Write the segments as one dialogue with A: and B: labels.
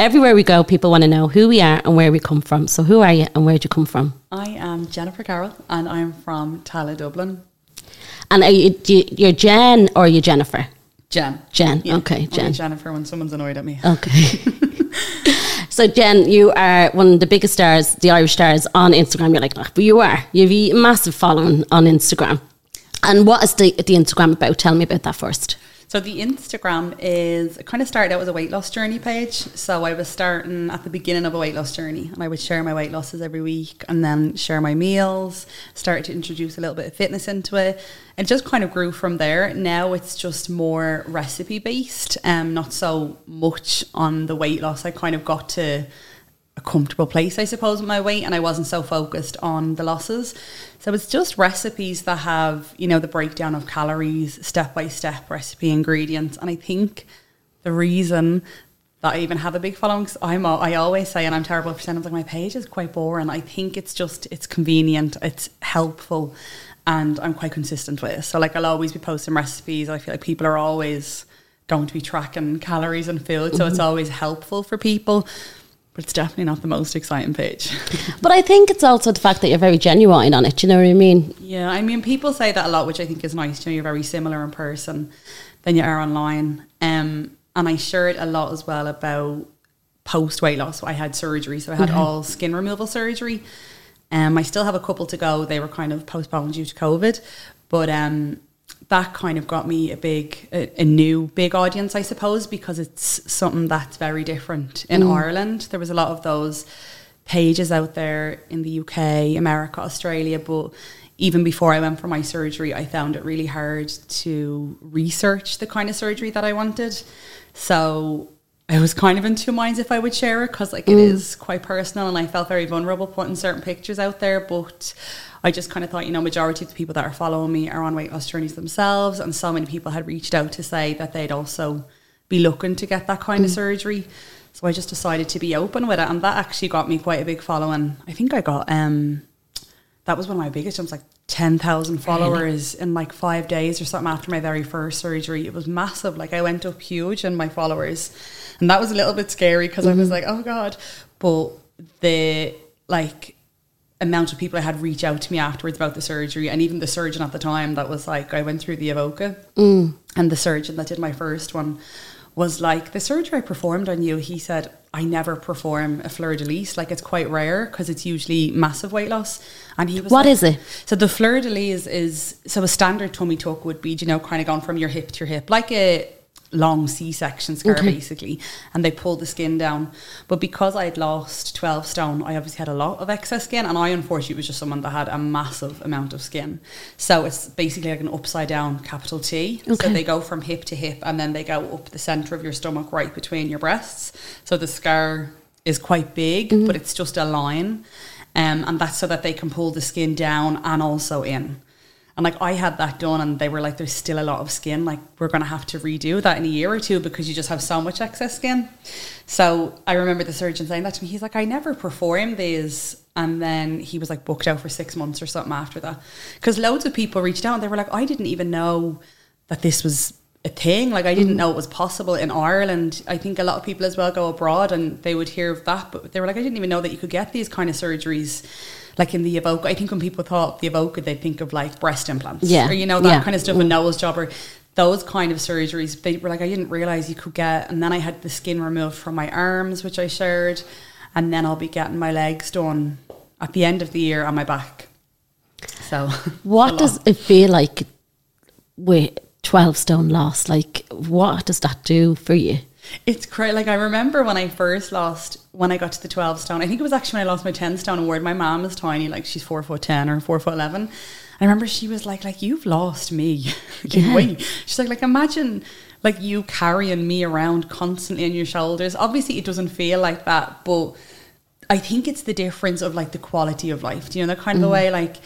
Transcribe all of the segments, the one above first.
A: Everywhere we go, people want to know who we are and where we come from. So, who are you and where did you come from?
B: I am Jennifer Carroll and I'm from Tallaght, Dublin.
A: And are you, you, you're Jen or you Jennifer?
B: Jen.
A: Jen.
B: Yeah,
A: okay, Jen.
B: Jennifer when someone's annoyed at me.
A: Okay. so, Jen, you are one of the biggest stars, the Irish stars on Instagram. You're like, "Ah," but you are. You have a massive following on Instagram. And what is the, the Instagram about? Tell me about that first.
B: So the Instagram is kind of started out as a weight loss journey page. So I was starting at the beginning of a weight loss journey and I would share my weight losses every week and then share my meals, started to introduce a little bit of fitness into it. It just kind of grew from there. Now it's just more recipe based, um, not so much on the weight loss. I kind of got to a comfortable place, I suppose, with my weight, and I wasn't so focused on the losses. So it's just recipes that have, you know, the breakdown of calories, step by step recipe ingredients. And I think the reason that I even have a big following, I'm, I always say, and I'm terrible for saying, I'm like, my page is quite boring. I think it's just, it's convenient, it's helpful, and I'm quite consistent with it. So, like, I'll always be posting recipes. I feel like people are always going to be tracking calories and food, so it's mm-hmm. always helpful for people. But it's definitely not the most exciting page.
A: But I think it's also the fact that you're very genuine on it. Do you know what I mean?
B: Yeah, I mean, people say that a lot, which I think is nice. You know, you're very similar in person than you are online. Um, and I shared a lot as well about post weight loss. I had surgery, so I had all skin removal surgery. Um, I still have a couple to go. They were kind of postponed due to COVID, but um, that kind of got me a big, a, a new big audience, I suppose, because it's something that's very different in mm. Ireland. There was a lot of those pages out there in the UK, America, Australia, but even before I went for my surgery, I found it really hard to research the kind of surgery that I wanted. So I was kind of in two minds if I would share it because like it is quite personal and I felt very vulnerable putting certain pictures out there. But I just kind of thought, you know, majority of the people that are following me are on weight loss journeys themselves, and so many people had reached out to say that they'd also be looking to get that kind of surgery. So I just decided to be open with it, and that actually got me quite a big following. I think I got um, that was one of my biggest jumps, like ten thousand followers in like five days or something after my very first surgery. It was massive. Like I went up huge in my followers, and that was a little bit scary because I was mm-hmm. like, oh god. But the like amount of people I had reach out to me afterwards about the surgery, and even the surgeon at the time that was like, I went through the Evoca, mm. and the surgeon that did my first one was like, the surgery I performed on you. He said, I never perform a fleur de lis. Like it's quite rare because it's usually massive weight loss. And he was
A: What
B: like-
A: is it?
B: So the fleur de lis is so a standard tummy tuck would be, you know, kind of gone from your hip to your hip, like a long C-section scar basically, and they pulled the skin down. But because I'd lost twelve stone, I obviously had a lot of excess skin, and I unfortunately was just someone that had a massive amount of skin. So it's basically like an upside down capital T. So they go from hip to hip, and then they go up the center of your stomach, right between your breasts. So the scar is quite big, but it's just a line. Um, and that's so that they can pull the skin down and also in. And like I had that done, and they were like, "There's still a lot of skin. Like we're gonna have to redo that in a year or two because you just have so much excess skin." So I remember the surgeon saying that to me. He's like, "I never perform these," and then he was like booked out for six months or something after that because loads of people reached out and they were like, "I didn't even know that this was." A thing like I didn't mm. know it was possible in Ireland. I think a lot of people as well go abroad and they would hear of that, but they were like, I didn't even know that you could get these kind of surgeries like in the Evoca. I think when people thought the Evoca, they'd think of like breast implants,
A: Yeah,
B: or you know that
A: yeah.
B: kind of stuff, a nose job, or those kind of surgeries, they were like, I didn't realize you could get. And then I had the skin removed from my arms, which I shared. And then I'll be getting my legs done at the end of the year on my back. So,
A: what does it feel like with 12 stone loss? Like, what does that do for you?
B: It's crazy. Like I remember when I first lost, when I got to the twelve stone. I think it was actually when I lost my ten stone award. My mom is tiny, like she's four foot ten or four foot eleven. I remember she was like, "Like you've lost me in
A: Yeah.
B: weight." She's like, "Like imagine like you carrying me around constantly on your shoulders." Obviously, it doesn't feel like that, but I think it's the difference of like the quality of life. Do you know that kind of a mm-hmm. way? Like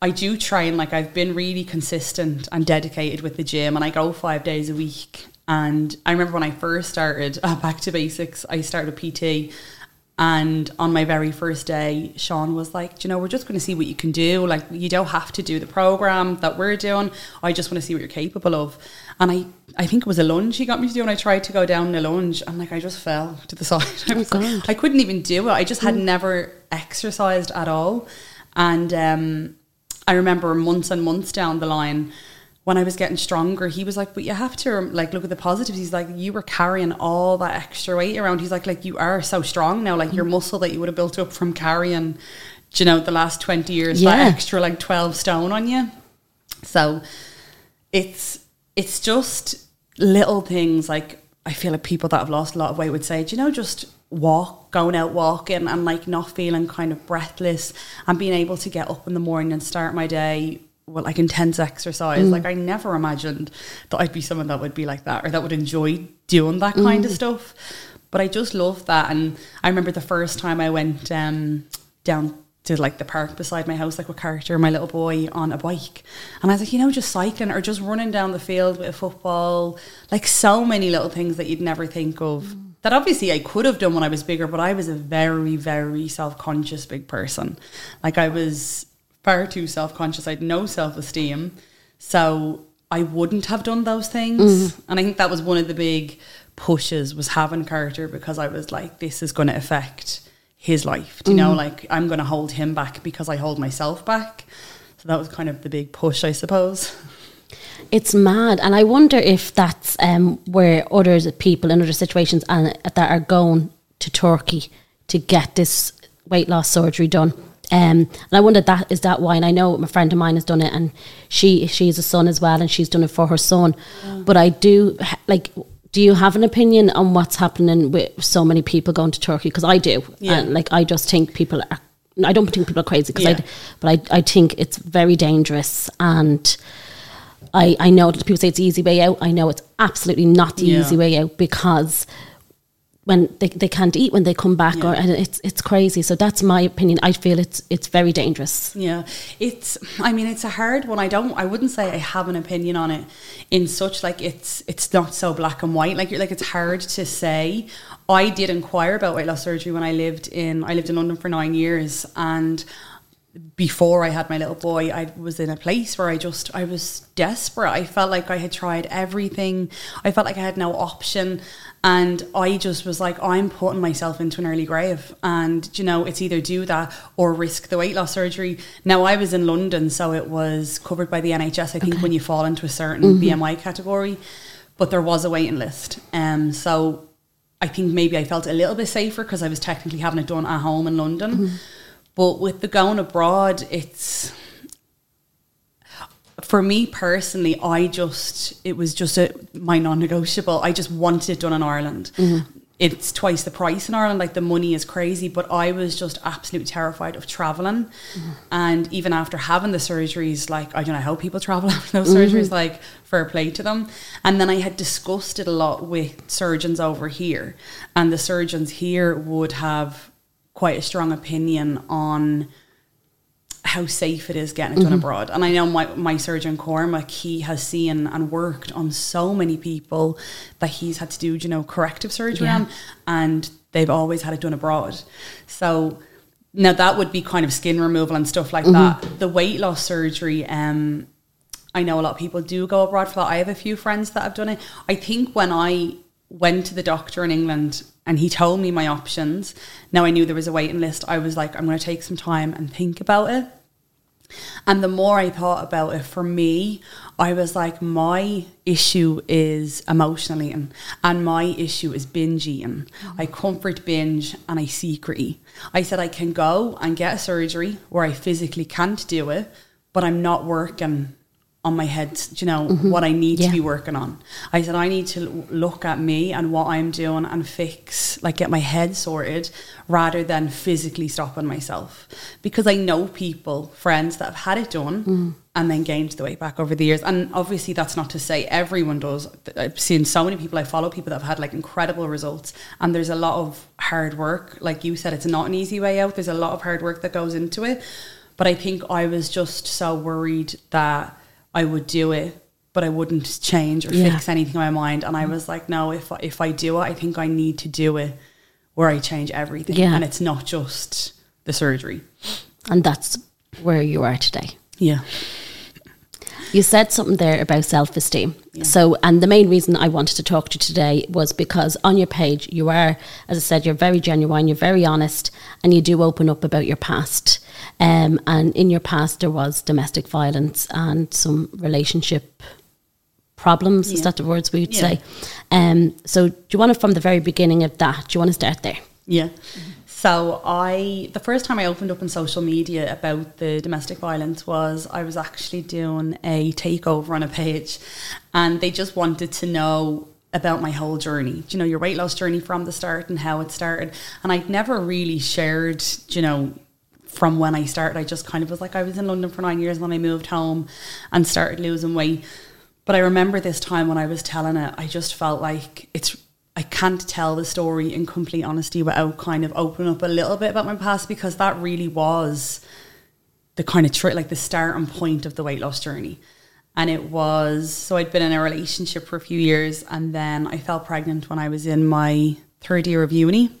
B: I do try and like I've been really consistent and dedicated with the gym, and I go five days a week. And I remember when I first started uh, back to basics, I started PT. And on my very first day, Sean was like, you know, we're just going to see what you can do. Like, you don't have to do the program that we're doing. I just want to see what you're capable of. And I, I think it was a lunge he got me to do, and I tried to go down the lunge, and like I just fell to the side. I, was like- I couldn't even do it. I just had never exercised at all. And um, I remember months and months down the line when I was getting stronger, he was like, "But you have to like look at the positives." He's like, "You were carrying all that extra weight around." He's like, "Like you are so strong now. Like your mm-hmm. muscle that you would have built up from carrying, you know, the last twenty years,
A: Yeah.
B: that extra like twelve stone on you." So it's it's just little things like I feel like people that have lost a lot of weight would say, do you know, just walk, going out walking and like not feeling kind of breathless and being able to get up in the morning and start my day with like intense exercise. Mm. Like I never imagined that I'd be someone that would be like that or that would enjoy doing that mm. kind of stuff. But I just love that. And I remember the first time I went um, down to like the park beside my house, like with Carter, my little boy, on a bike. And I was like, you know, just cycling or just running down the field with a football, like so many little things that you'd never think of. Mm. That obviously I could have done when I was bigger, but I was a very, very self conscious big person. Like I was far too self conscious. I had no self esteem. So I wouldn't have done those things. Mm-hmm. And I think that was one of the big pushes was having Carter because I was like, this is going to affect his life. Do you know, mm-hmm. like I'm going to hold him back because I hold myself back. So that was kind of the big push, I suppose.
A: It's mad, and I wonder if that's um, where other people in other situations and that are going to Turkey to get this weight loss surgery done. Um, and I wonder that is that why? And I know a friend of mine has done it, and she she's a son as well, and she's done it for her son. But I do like. Do you have an opinion on what's happening with so many people going to Turkey? Because I do.
B: Yeah.
A: And like I just think people are. I don't think people are crazy because
B: Yeah.
A: I, but I I think it's very dangerous and. I, I know that people say it's the easy way out. I know it's absolutely not the
B: Yeah.
A: easy way out because when they, they can't eat when they come back or and it's it's crazy. So that's my opinion. I feel it's it's very dangerous.
B: Yeah, it's. I mean, it's a hard one. I don't. I wouldn't say I have an opinion on it. In such like it's it's not so black and white. Like you're like it's hard to say. I did inquire about weight loss surgery when I lived in. I lived in London for nine years, and before I had my little boy, I was in a place where I just I was desperate. I felt like I had tried everything. I felt like I had no option. And I just was like, I'm putting myself into an early grave. And, you know, it's either do that or risk the weight loss surgery. Now, I was in London, so it was covered by the NHS, I think, when you fall into a certain BMI category. But there was a waiting list. Um, so I think maybe I felt a little bit safer because I was technically having it done at home in London. But with the going abroad, it's for me personally. I just it was just a my non-negotiable. I just wanted it done in Ireland. Mm-hmm. It's twice the price in Ireland. Like the money is crazy, but I was just absolutely terrified of traveling. Mm-hmm. And even after having the surgeries, like I don't know how people travel after those mm-hmm. surgeries. Like fair play to them. And then I had discussed it a lot with surgeons over here, and the surgeons here would have quite a strong opinion on how safe it is getting it done abroad. And I know my, my surgeon Cormac, he has seen and worked on so many people that he's had to do, you know, corrective surgery on, and they've always had it done abroad. So now that would be kind of skin removal and stuff like that. The weight loss surgery, um, I know a lot of people do go abroad for that. I have a few friends that have done it. I think when I went to the doctor in England and he told me my options, now I knew there was a waiting list. I was like, I'm going to take some time and think about it. And the more I thought about it, for me, I was like, my issue is emotional eating, and my issue is binge eating. I comfort binge and I secret eat. I said I can go and get a surgery where I physically can't do it, but I'm not working on my head, you know, mm-hmm. what I need
A: Yeah.
B: to be working on. I said, I need to look at me and what I'm doing and fix, like get my head sorted rather than physically stopping myself. Because I know people, friends that have had it done mm. and then gained the weight back over the years. And obviously, that's not to say everyone does. I've seen so many people, I follow people that have had like incredible results. And there's a lot of hard work. Like you said, it's not an easy way out, there's a lot of hard work that goes into it. But I think I was just so worried that I would do it, but I wouldn't change or
A: Yeah.
B: fix anything in my mind. And I was like, no, if I- if I do it, I think I need to do it where I change everything,
A: Yeah.
B: and it's not just the surgery.
A: And that's where you are today.
B: Yeah,
A: You said something there about self esteem. So, and the main reason I wanted to talk to you today was because on your page, you are, as I said, you're very genuine, you're very honest, and you do open up about your past. Um, and in your past, there was domestic violence and some relationship problems. Is that the words we would
B: Yeah.
A: say? Um, so, do you want to, from the very beginning of that, do you want to start there?
B: yeah. So I, the first time I opened up on social media about the domestic violence was I was actually doing a takeover on a page, and they just wanted to know about my whole journey. You know your weight loss journey from the start and how it started? And I'd never really shared, you know, from when I started. I just kind of was like I was in London for nine years, and then I moved home and started losing weight. But I remember this time when I was telling it, I just felt like it's I can't tell the story in complete honesty without kind of opening up a little bit about my past because that really was the kind of tri- like the starting point of the weight loss journey. And it was so I'd been in a relationship for a few years and then I fell pregnant when I was in my third year of uni.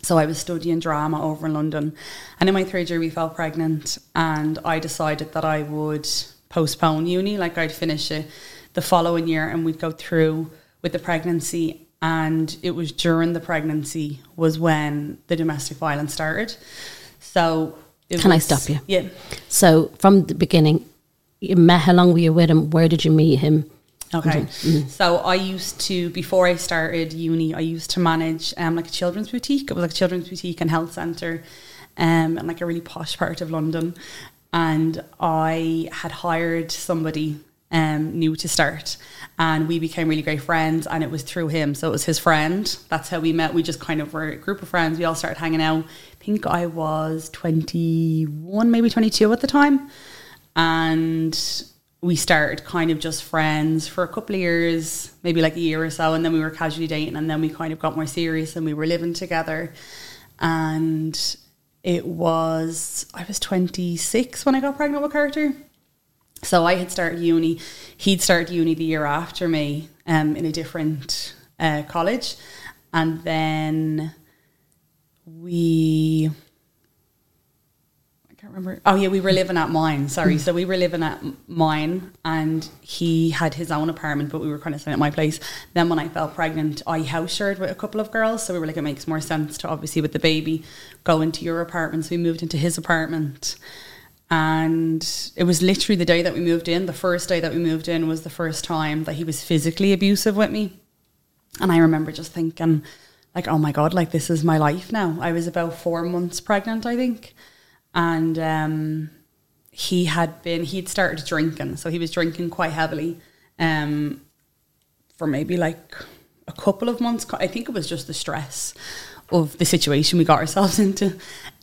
B: So I was studying drama over in London. And in my third year we fell pregnant and I decided that I would postpone uni, like I'd finish it the following year and we'd go through with the pregnancy and it was during the pregnancy was when the domestic violence started. So it
A: Can I stop you?
B: Yeah.
A: So, from the beginning, you met, how long were you with him? Where did you meet him?
B: Okay.
A: Mm-hmm.
B: So I used to before I started uni, I used to manage um like a children's boutique. It was like a children's boutique and health centre, um in like a really posh part of London. And I had hired somebody um new to start and we became really great friends and it was through him. So it was his friend. That's how we met. We just kind of were a group of friends. We all started hanging out. I think I was twenty one, maybe twenty two at the time. And we started kind of just friends for a couple of years, maybe like a year or so, and then we were casually dating, and then we kind of got more serious and we were living together. And it was, I was 26 when I got pregnant with Carter. So I had started uni, he'd started uni the year after me um, in a different uh, college. And then we I can't remember. Oh yeah, we were living at mine. Sorry, so we were living at mine, and he had his own apartment, but we were kind of staying at my place. Then when I fell pregnant, I house shared with a couple of girls, so we were like, it makes more sense to obviously with the baby go into your apartment. So we moved into his apartment, and it was literally the day that we moved in. The first day that we moved in was the first time that he was physically abusive with me. And I remember just thinking, like, oh my God, like this is my life now. I was about four months pregnant, I think. And um, he had been, he'd started drinking. So he was drinking quite heavily um, for maybe like a couple of months. I think it was just the stress of the situation we got ourselves into.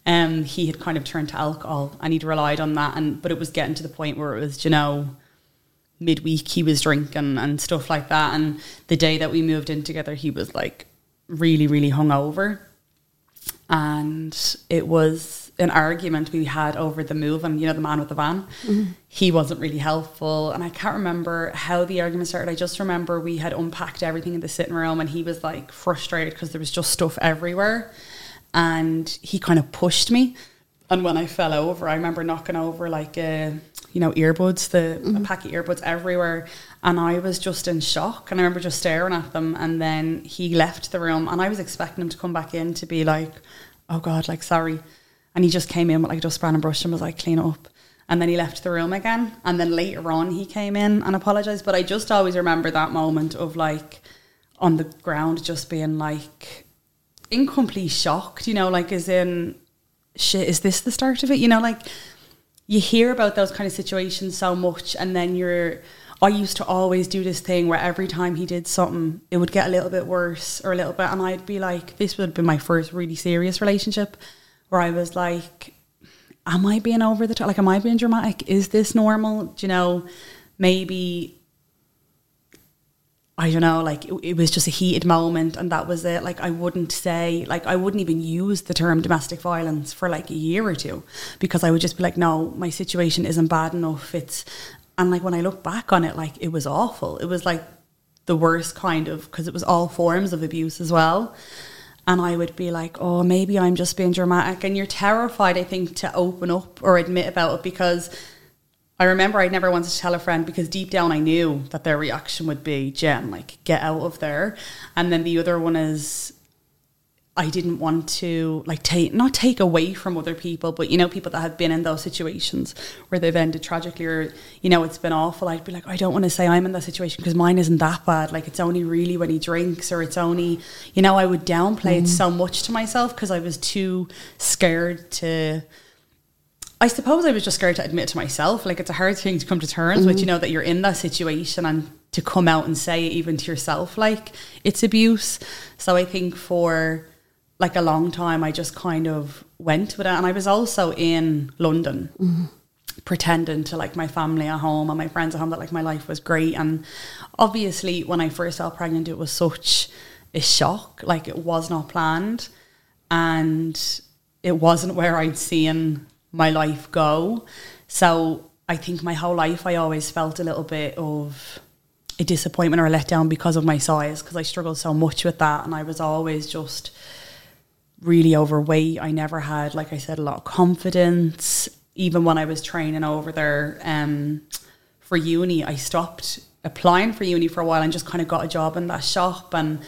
B: Um, he had kind of turned to alcohol and he'd relied on that. And But it was getting to the point where it was, you know, midweek he was drinking and stuff like that. And the day that we moved in together, he was like really, really hungover. And it was an argument we had over the move and you know the man with the van he wasn't really helpful and i can't remember how the argument started i just remember we had unpacked everything in the sitting room and he was like frustrated because there was just stuff everywhere and he kind of pushed me. And when i fell over i remember knocking over like uh, you know earbuds the a pack of earbuds everywhere. And i was just in shock. And i remember just staring at them. And then he left the room. And i was expecting him to come back in to be like oh god like sorry. And he just came in with like a dustpan and brush and was like clean up. And then he left the room again. And then later on, he came in and apologized. But I just always remember that moment of like on the ground, just being like in complete shock, you know, like as in, shit, is this the start of it? You know, like you hear about those kind of situations so much. And then you're, I used to always do this thing where every time he did something, it would get a little bit worse or a little bit. And I'd be like, this would have been my first really serious relationship where I was like, am I being over the top? Like, am I being dramatic? Is this normal? Do you know, maybe, I don't know, like it, it, was just a heated moment and that was it. Like, I wouldn't say, like, I wouldn't even use the term domestic violence for like a year or two because I would just be like, no, my situation isn't bad enough. It's, and like when I look back on it, like, it was awful. It was like the worst kind of, because it was all forms of abuse as well and I would be like, oh, maybe I'm just being dramatic. And you're terrified, I think, to open up or admit about it because I remember I never wanted to tell a friend because deep down I knew that their reaction would be, Jen, like, get out of there. And then the other one is, I didn't want to like take not take away from other people, but you know, people that have been in those situations where they've ended tragically or you know, it's been awful. I'd be like, I don't want to say I'm in that situation because mine isn't that bad. Like it's only really when he drinks or it's only you know, I would downplay mm. it so much to myself because I was too scared to I suppose I was just scared to admit to myself. Like it's a hard thing to come to terms mm. with, you know, that you're in that situation and to come out and say it even to yourself like it's abuse. So I think for like a long time, I just kind of went with it. And I was also in London. Mm-hmm. Pretending to like my family at home and my friends at home that like my life was great. And obviously, when I first fell pregnant, it was such a shock. Like it was not planned, and it wasn't where I'd seen my life go. So I think my whole life I always felt a little bit of a disappointment or a letdown because of my size because I struggled so much with that and I was always just really overweight. I never had, like I said, a lot of confidence. Even when I was training over there um, for uni, I stopped applying for uni for a while and just kind of got a job in that shop. And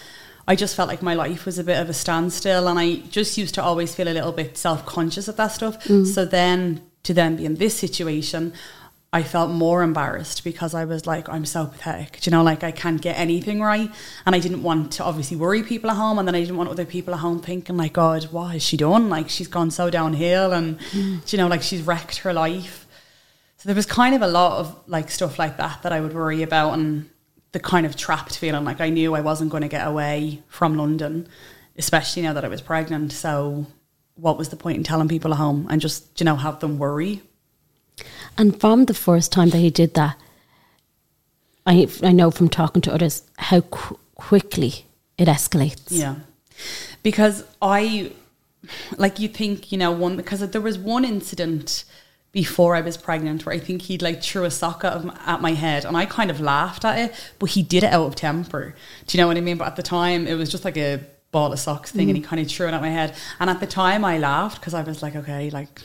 B: I just felt like my life was a bit of a standstill. And I just used to always feel a little bit self conscious of that stuff. Mm. So then to then be in this situation, I felt more embarrassed because I was like, I'm so pathetic. Do you know, like I can't get anything right. And I didn't want to obviously worry people at home. And then I didn't want other people at home thinking, like, God, what has she done? Like, she's gone so downhill and, mm. you know, like she's wrecked her life. So there was kind of a lot of like stuff like that that I would worry about and the kind of trapped feeling like I knew I wasn't going to get away from London, especially now that I was pregnant. So what was the point in telling people at home and just, you know, have them worry?
A: And from the first time that he did that, I I know from talking to others how qu- quickly it escalates.
B: Yeah, because I like you think you know one because there was one incident before I was pregnant where I think he'd like threw a sock at, at my head and I kind of laughed at it, but he did it out of temper. Do you know what I mean? But at the time, it was just like a ball of socks thing, mm. and he kind of threw it at my head. And at the time, I laughed because I was like, okay, like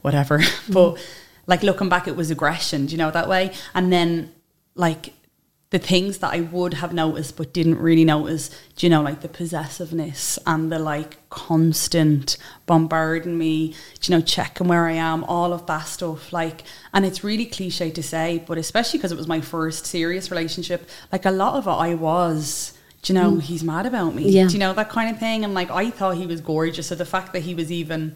B: whatever. Mm. but like looking back, it was aggression, do you know, that way. And then like the things that I would have noticed but didn't really notice, do you know, like the possessiveness and the like constant bombarding me, do you know, checking where I am, all of that stuff. Like, and it's really cliche to say, but especially because it was my first serious relationship, like a lot of it I was. Do you know, mm. he's mad about me. Yeah. Do you know, that kind of thing? And like, I thought he was gorgeous. So the fact that he was even,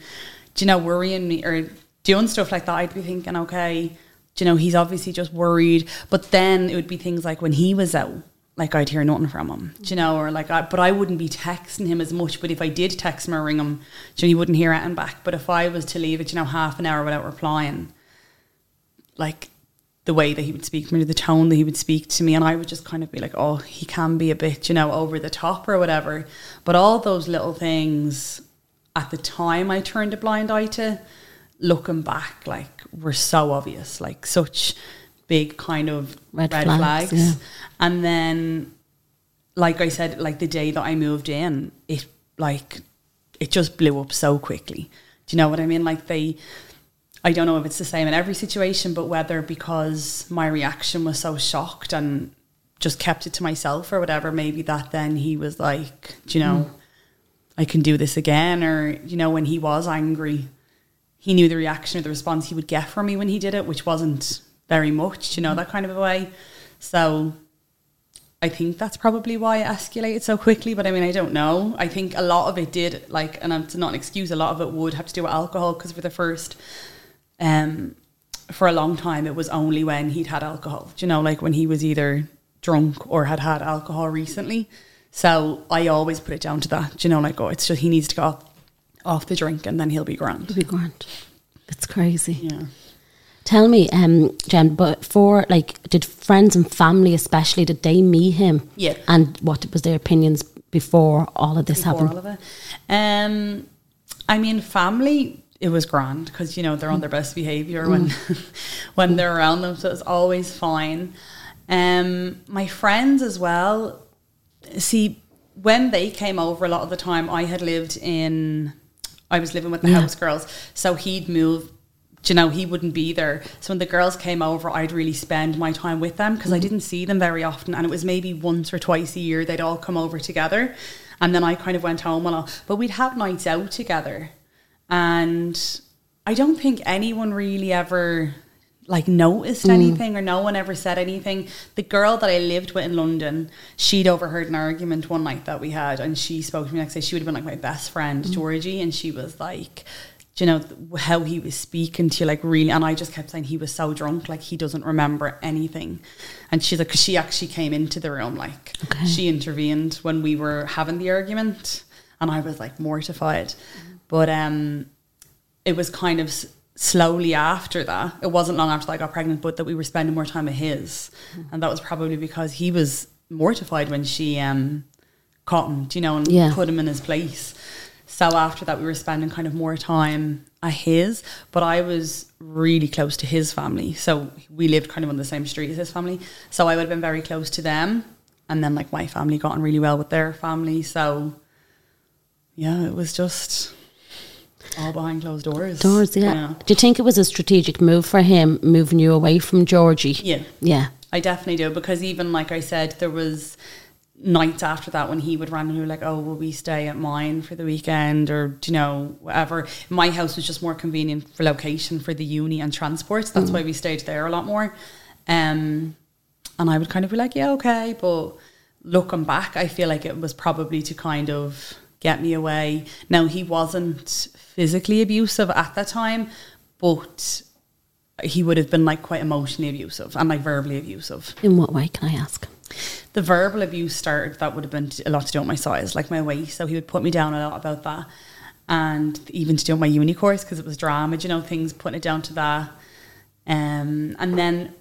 B: do you know, worrying me or doing stuff like that, I'd be thinking, okay, you know, he's obviously just worried. But then it would be things like when he was out, like I'd hear nothing from him, you know, or like, I, but I wouldn't be texting him as much. But if I did text him or ring him, you know, he wouldn't hear anything back. But if I was to leave it, you know, half an hour without replying, like the way that he would speak to me, the tone that he would speak to me, and I would just kind of be like, oh, he can be a bit, you know, over the top or whatever. But all those little things at the time I turned a blind eye to looking back, like were so obvious, like such big kind of red, red flags. flags. Yeah. And then, like I said, like the day that I moved in, it like it just blew up so quickly. Do you know what I mean? Like they, I don't know if it's the same in every situation, but whether because my reaction was so shocked and just kept it to myself or whatever, maybe that then he was like, do you know, mm. I can do this again, or you know, when he was angry, he knew the reaction or the response he would get from me when he did it, which wasn't very much, you know, that kind of a way. So I think that's probably why it escalated so quickly. But I mean, I don't know. I think a lot of it did, like, and it's not an excuse, a lot of it would have to do with alcohol because for the first, um, for a long time, it was only when he'd had alcohol, you know, like when he was either drunk or had had alcohol recently. So I always put it down to that, you know, like, oh, it's just he needs to go off, off the drink and then he'll be grand.
A: Be grand. It's crazy.
B: Yeah.
A: Tell me, um, Jen, but for like, did friends and family, especially, did they meet him?
B: Yeah.
A: And what was their opinions before all of this
B: before
A: happened?
B: all of it. Um, I mean, family. It was grand because you know they're on their best behavior when when they're around them, so it's always fine. Um, my friends as well. See, when they came over, a lot of the time I had lived in. I was living with the
A: Yeah.
B: house girls, so he'd move. You know, he wouldn't be there. So when the girls came over, I'd really spend my time with them because I mm-hmm. didn't see them very often, and it was maybe once or twice a year they'd all come over together, and then I kind of went home and all. But we'd have nights out together, and I don't think anyone really ever like noticed mm. anything or no one ever said anything. The girl that I lived with in London, she'd overheard an argument one night that we had and she spoke to me next day. She would have been like my best friend, mm. Georgie, and she was like, do you know, how he was speaking to you, like really, and I just kept saying he was so drunk, like he doesn't remember anything. And she's like, because she actually came into the room, like
A: Okay.
B: she intervened when we were having the argument, and I was like mortified. Mm. But um, it was kind of slowly after that. It wasn't long after that I got pregnant, but that we were spending more time with his, and that was probably because he was mortified when she um caught him, you know, and
A: Yeah.
B: put him in his place. So after that, we were spending kind of more time at his, but I was really close to his family. So we lived kind of on the same street as his family. So I would have been very close to them. And then like my family got on really well with their family. So yeah, it was just all behind closed doors.
A: Doors, yeah. Do you think it was a strategic move for him moving you away from Georgie?
B: Yeah.
A: Yeah.
B: I definitely do because even like I said, there was nights after that when he would randomly be like, "Oh, will we stay at mine for the weekend?" or do you know whatever. My house was just more convenient for location for the uni and transport. So that's why we stayed there a lot more. Um, and I would kind of be like, "Yeah, okay," but looking back, I feel like it was probably to kind of get me away. Now he wasn't physically abusive at that time, but he would have been like quite emotionally abusive and like verbally abusive.
A: In what way, can I ask?
B: The verbal abuse started, that would have been a lot to do with my size, like my weight. So he would put me down a lot about that. And even to do with my uni course, because it was drama, you know, things, putting it down to that. Um, and then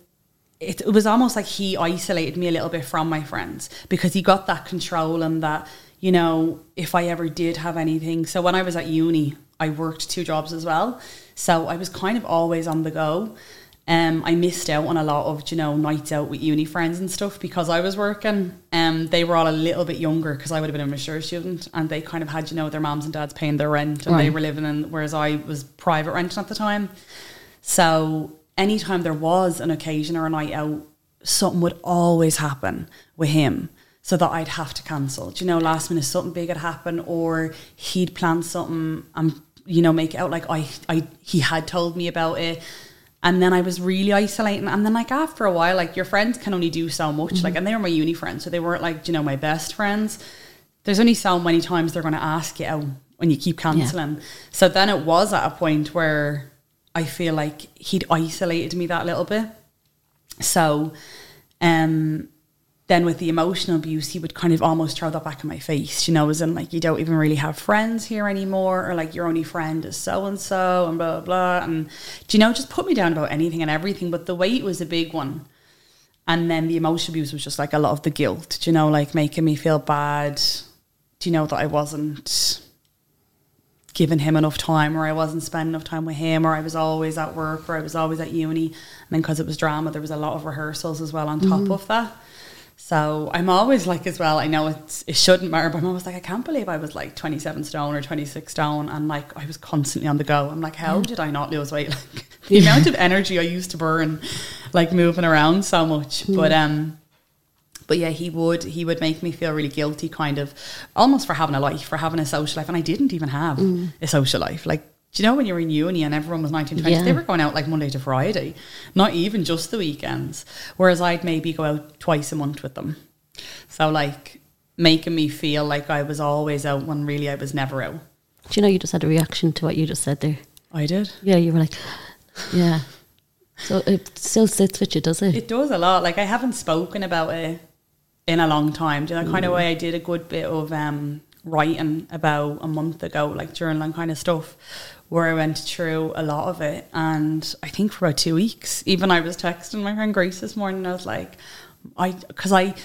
B: it, it was almost like he isolated me a little bit from my friends because he got that control and that, you know, if I ever did have anything. So when I was at uni, I worked two jobs as well. So I was kind of always on the go. Um, I missed out on a lot of, you know, nights out with uni friends and stuff because I was working. Um, they were all a little bit younger because I would have been a mature student and they kind of had, you know, their moms and dads paying their rent and they were living in, whereas I was private renting at the time. So anytime there was an occasion or a night out, something would always happen with him. So that I'd have to cancel. Do you know, last minute something big had happened, or he'd planned something and you know make it out like I, I he had told me about it, and then I was really isolating. And then like after a while, like your friends can only do so much. Like, and they were my uni friends, so they weren't like you know my best friends. There's only so many times they're going to ask you out when you keep cancelling. So then it was at a point where I feel like he'd isolated me that little bit. So, um, then with the emotional abuse, he would kind of almost throw that back in my face, you know, as in like you don't even really have friends here anymore, or like your only friend is so and so, and blah blah blah, and do you know, just put me down about anything and everything. But the weight was a big one, and then the emotional abuse was just like a lot of the guilt, do you know, like making me feel bad. Do you know that I wasn't giving him enough time or I wasn't spending enough time with him or I was always at work or I was always at uni and then because it was drama there was a lot of rehearsals as well on top mm-hmm. of that so I'm always like as well I know it's it shouldn't matter but I'm always like I can't believe I was like 27 stone or 26 stone and like I was constantly on the go. I'm like how hmm. did I not lose weight? Like the amount of energy I used to burn like moving around so much. Hmm. But um but yeah, he would he would make me feel really guilty, kind of almost for having a life, for having a social life, and I didn't even have hmm. a social life. Like, Do you know when you were in uni and everyone was 19, 20,
A: Yeah.
B: they were going out like Monday to Friday, not even just the weekends. Whereas I'd maybe go out twice a month with them. So, like, making me feel like I was always out when really I was never out.
A: Do you know you just had a reaction to what you just said there?
B: I did.
A: Yeah, you were like, yeah. So it still sits with you, does it?
B: It does a lot. Like, I haven't spoken about it in a long time. Do you know, kind of way I did a good bit of um, writing about a month ago, like journaling kind of stuff, where I went through a lot of it. And I think for about two weeks, even I was texting my friend Grace this morning. I was like, I, because I,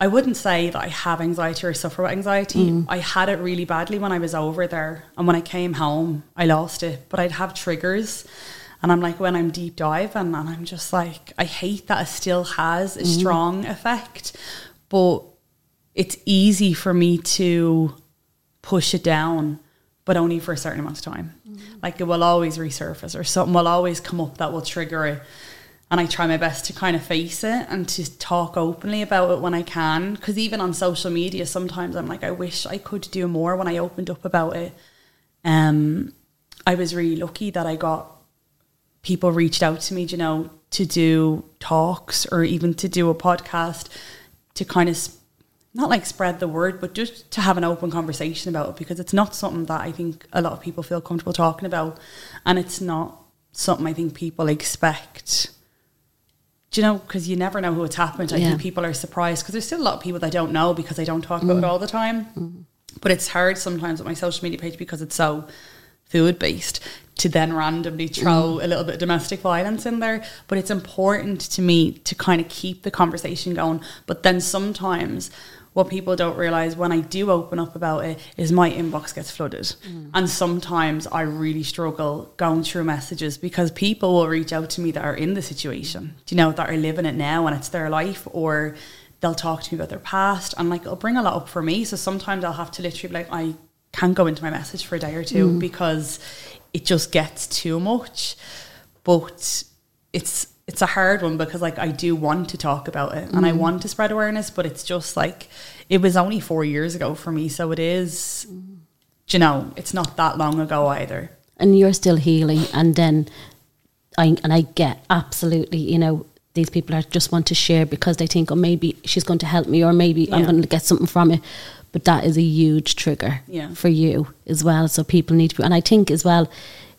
B: I wouldn't say that I have anxiety or suffer with anxiety. Mm. I had it really badly when I was over there. And when I came home, I lost it. But I'd have triggers. And I'm like, when I'm deep diving, and I'm just like, I hate that it still has a mm. strong effect. But it's easy for me to push it down, but only for a certain amount of time. Like it will always resurface or something will always come up that will trigger it. And I try my best to kind of face it and to talk openly about it when I can. Because even on social media, sometimes I'm like, I wish I could do more when I opened up about it. Um, I was really lucky that I got people reached out to me, you know, to do talks or even to do a podcast to kind of not like spread the word, but just to have an open conversation about it because it's not something that I think a lot of people feel comfortable talking about, and it's not something I think people expect. Do you know? Because you never know who it's happened. to. I
A: Yeah.
B: think people are surprised because there's still a lot of people that don't know because I don't talk about it mm. all the time. Mm-hmm. But it's hard sometimes with my social media page because it's so food based to then randomly throw mm. a little bit of domestic violence in there. But it's important to me to kind of keep the conversation going. But then sometimes what people don't realize when I do open up about it is my inbox gets flooded. Mm. And sometimes I really struggle going through messages because people will reach out to me that are in the situation, do you know, that are living it now and it's their life or they'll talk to me about their past and like it'll bring a lot up for me. So sometimes I'll have to literally be like, I can't go into my message for a day or two mm. because it just gets too much. But it's it's a hard one because like I do want to talk about it and I mm. want to spread awareness, but it's just like it was only four years ago for me, so it is. do You know, it's not that long ago either.
A: and you're still healing and then I and I get absolutely you know these people are just want to share because they think oh maybe she's going to help me or maybe I'm going to get something from it but that is a huge trigger
B: Yeah.
A: for you as well so people need to be and I think as well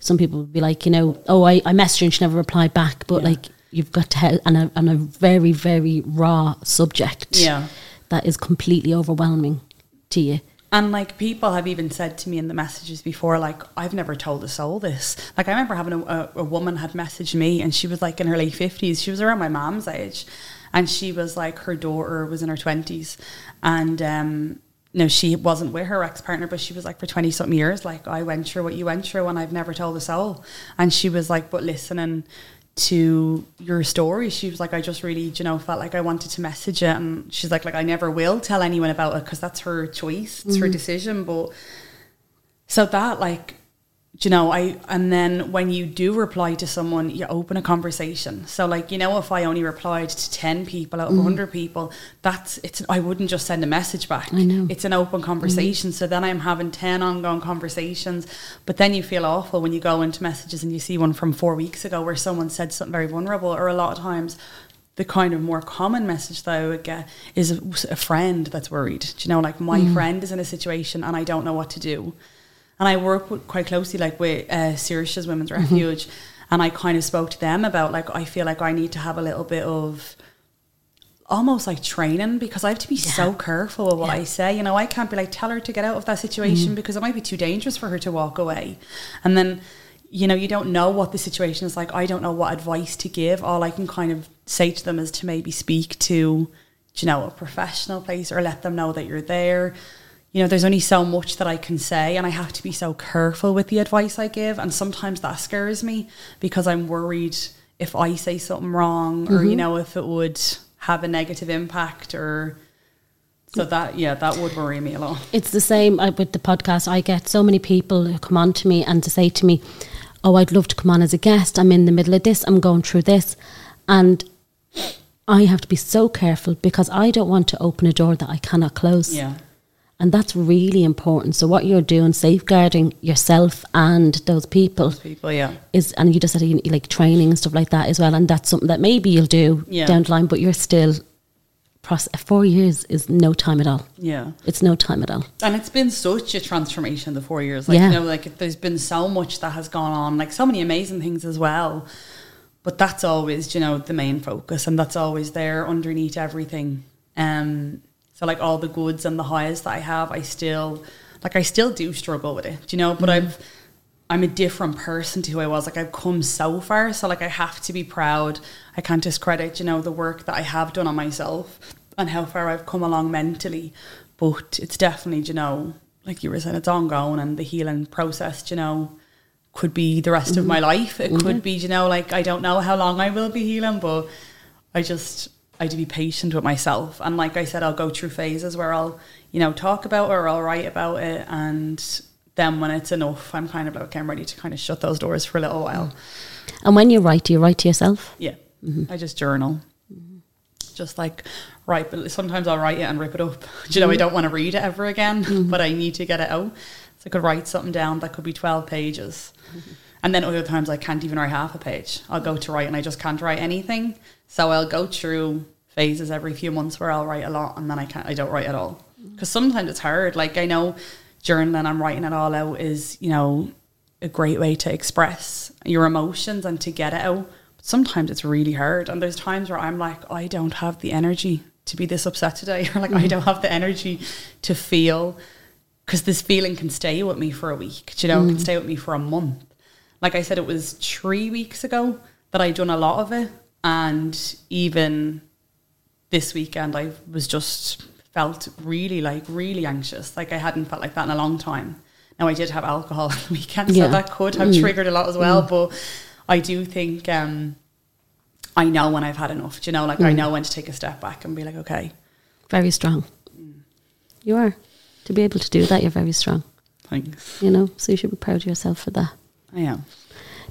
A: some people would be like you know oh I, I messaged her and she never replied back but
B: Yeah.
A: like you've got to help on a, on a very very raw subject
B: Yeah.
A: that is completely overwhelming to you
B: And like people have even said to me in the messages before, like I've never told a soul this. Like I remember having a, a, a woman had messaged me, and she was like in her late fifties. She was around my mom's age, and she was like her daughter was in her twenties, and um, no, she wasn't with her ex partner, but she was like for twenty something years. Like I went through what you went through, and I've never told a soul. And she was like, but listening to your story. She was like i just really you know felt like i wanted to message it. And she's like like i never will tell anyone about it because that's her choice. It's her mm-hmm. decision. But so that like you know i and then when you do reply to someone you open a conversation so like you know if i only replied to 10 people out of 100 mm. people that's it's i wouldn't just send a message back
A: I know.
B: it's an open conversation so then i'm having 10 ongoing conversations but then you feel awful when you go into messages and you see one from four weeks ago where someone said something very vulnerable or a lot of times the kind of more common message that I would get is a, a friend that's worried. Do you know, like my mm. friend is in a situation and I don't know what to do. And I work with, quite closely, like with uh, Saoirse's Women's Refuge, and I kind of spoke to them about like I feel like I need to have a little bit of almost like training because I have to be so careful with what I say. You know, I can't be like tell her to get out of that situation because it might be too dangerous for her to walk away. And then, you know, you don't know what the situation is like. I don't know what advice to give. All I can kind of say to them is to maybe speak to, you know, a professional place or let them know that you're there. You know, there's only so much that I can say, and I have to be so careful with the advice I give. And sometimes that scares me because I'm worried if I say something wrong or, you know, if it would have a negative impact or. So that, yeah, that would worry me a lot.
A: It's the same uh, with the podcast. I get so many people who come on to me and to say to me, "Oh, I'd love to come on as a guest. I'm in the middle of this. I'm going through this," and I have to be so careful because I don't want to open a door that I cannot close.
B: Yeah.
A: And that's really important. So what you're doing, safeguarding yourself and those people,
B: People, yeah.
A: is, and you just said like training and stuff like that as well. And that's something that maybe you'll do
B: Yeah.
A: down the line, but you're still. Process, four years is no time at all.
B: Yeah.
A: It's no time at all.
B: And it's been such a transformation the four years. Like,
A: Yeah.
B: you know, like there's been so much that has gone on, like so many amazing things as well. But that's always, you know, the main focus and that's always there underneath everything. Um so like all the goods and the highs that I have, I still like I still do struggle with it, you know, but mm-hmm. I've I'm a different person to who I was. Like I've come so far, so like I have to be proud. I can't discredit, you know, the work that I have done on myself and how far I've come along mentally. But it's definitely, you know, like you were saying, it's ongoing and the healing process, you know, could be the rest of my mm-hmm. life. It could mm-hmm. be, you know, like I don't know how long I will be healing, but I just I had to be patient with myself. And like I said, I'll go through phases where I'll, you know, talk about it or I'll write about it and then when it's enough, I'm kind of like, okay, I'm ready to kind of shut those doors for a little while. Mm-hmm.
A: And when you write, do you write to yourself?
B: Yeah. Mm-hmm. I just journal. Mm-hmm. Just like write, but sometimes I'll write it and rip it up. Do you know, I don't want to read it ever again, but I need to get it out. So I could write something down that could be 12 pages. And then other times I can't even write half a page. I'll go to write and I just can't write anything. So I'll go through phases every few months where I'll write a lot and then I can't, I don't write at all. Mm-hmm. Because sometimes it's hard. Like I know journaling and writing it all out is, you know, a great way to express your emotions and to get it out. But sometimes it's really hard. And there's times where I'm like, I don't have the energy to be this upset today, or like, I mm-hmm. don't have the energy to feel, because this feeling can stay with me for a week, you know, it can mm-hmm. stay with me for a month. Like I said, it was three weeks ago that I'd done a lot of it. And even this weekend, I was just felt really like really anxious. Like I hadn't felt like that in a long time. Now I did have alcohol on the weekend,
A: Yeah.
B: so that could have mm. triggered a lot as well. Mm. But I do think um, I know when I've had enough. Do you know, like I mm. know when to take a step back and be like, okay,
A: Very strong. You are. To be able to do that, you're very strong.
B: thanks.
A: You know, so you should be proud of yourself for that.
B: I am.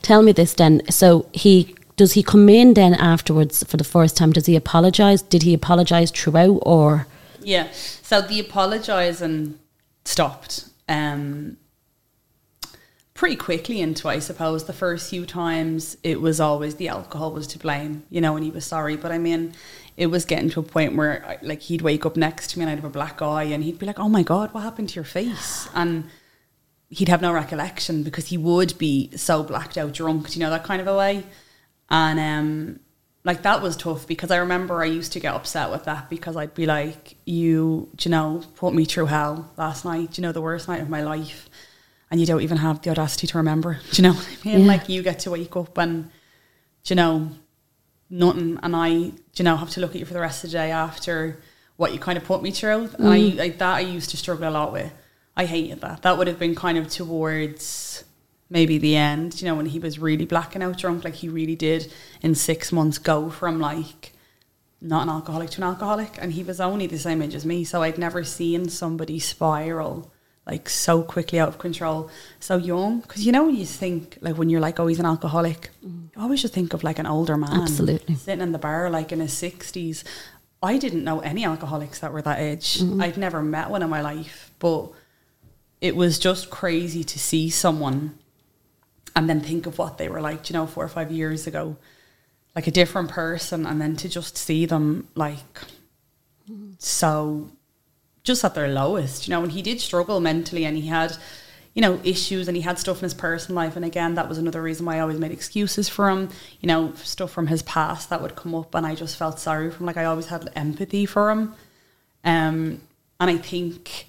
A: Tell me this then. So he does he come in then afterwards for the first time? Does he apologize? Did he apologize throughout or?
B: Yeah. So the apologising stopped um, pretty quickly into, I suppose, the first few times it was always the alcohol was to blame, you know, and he was sorry. But I mean, it was getting to a point where, like, he'd wake up next to me and I'd have a black eye and he'd be like, oh my God, what happened to your face? And he'd have no recollection because he would be so blacked out drunk, you know, that kind of a way. And um, like that was tough because I remember I used to get upset with that because I'd be like, you, you know, put me through hell last night, you know, the worst night of my life. And you don't even have the audacity to remember. Do you know what I mean?
A: Yeah.
B: Like you get to wake up and, you know, nothing. And I, you know, have to look at you for the rest of the day after what you kind of put me through. And I, like that I used to struggle a lot with. I hated that. That would have been kind of towards maybe the end, you know, when he was really blacking out drunk, like he really did in six months go from like not an alcoholic to an alcoholic. And he was only the same age as me. So I'd never seen somebody spiral like so quickly out of control, so young. Because you know, when you think, like when you're like, oh, he's an alcoholic, mm. you always just think of like an older man.
A: Absolutely.
B: Sitting in the bar like in his 60s. I didn't know any alcoholics that were that age. Mm-hmm. I'd never met one in my life, but it was just crazy to see someone and then think of what they were like, you know, four or five years ago, like a different person, and then to just see them like so just at their lowest, you know, and he did struggle mentally and he had, you know, issues and he had stuff in his personal life. And again, that was another reason why I always made excuses for him, you know, stuff from his past that would come up and I just felt sorry for him. Like I always had empathy for him. Um, and I think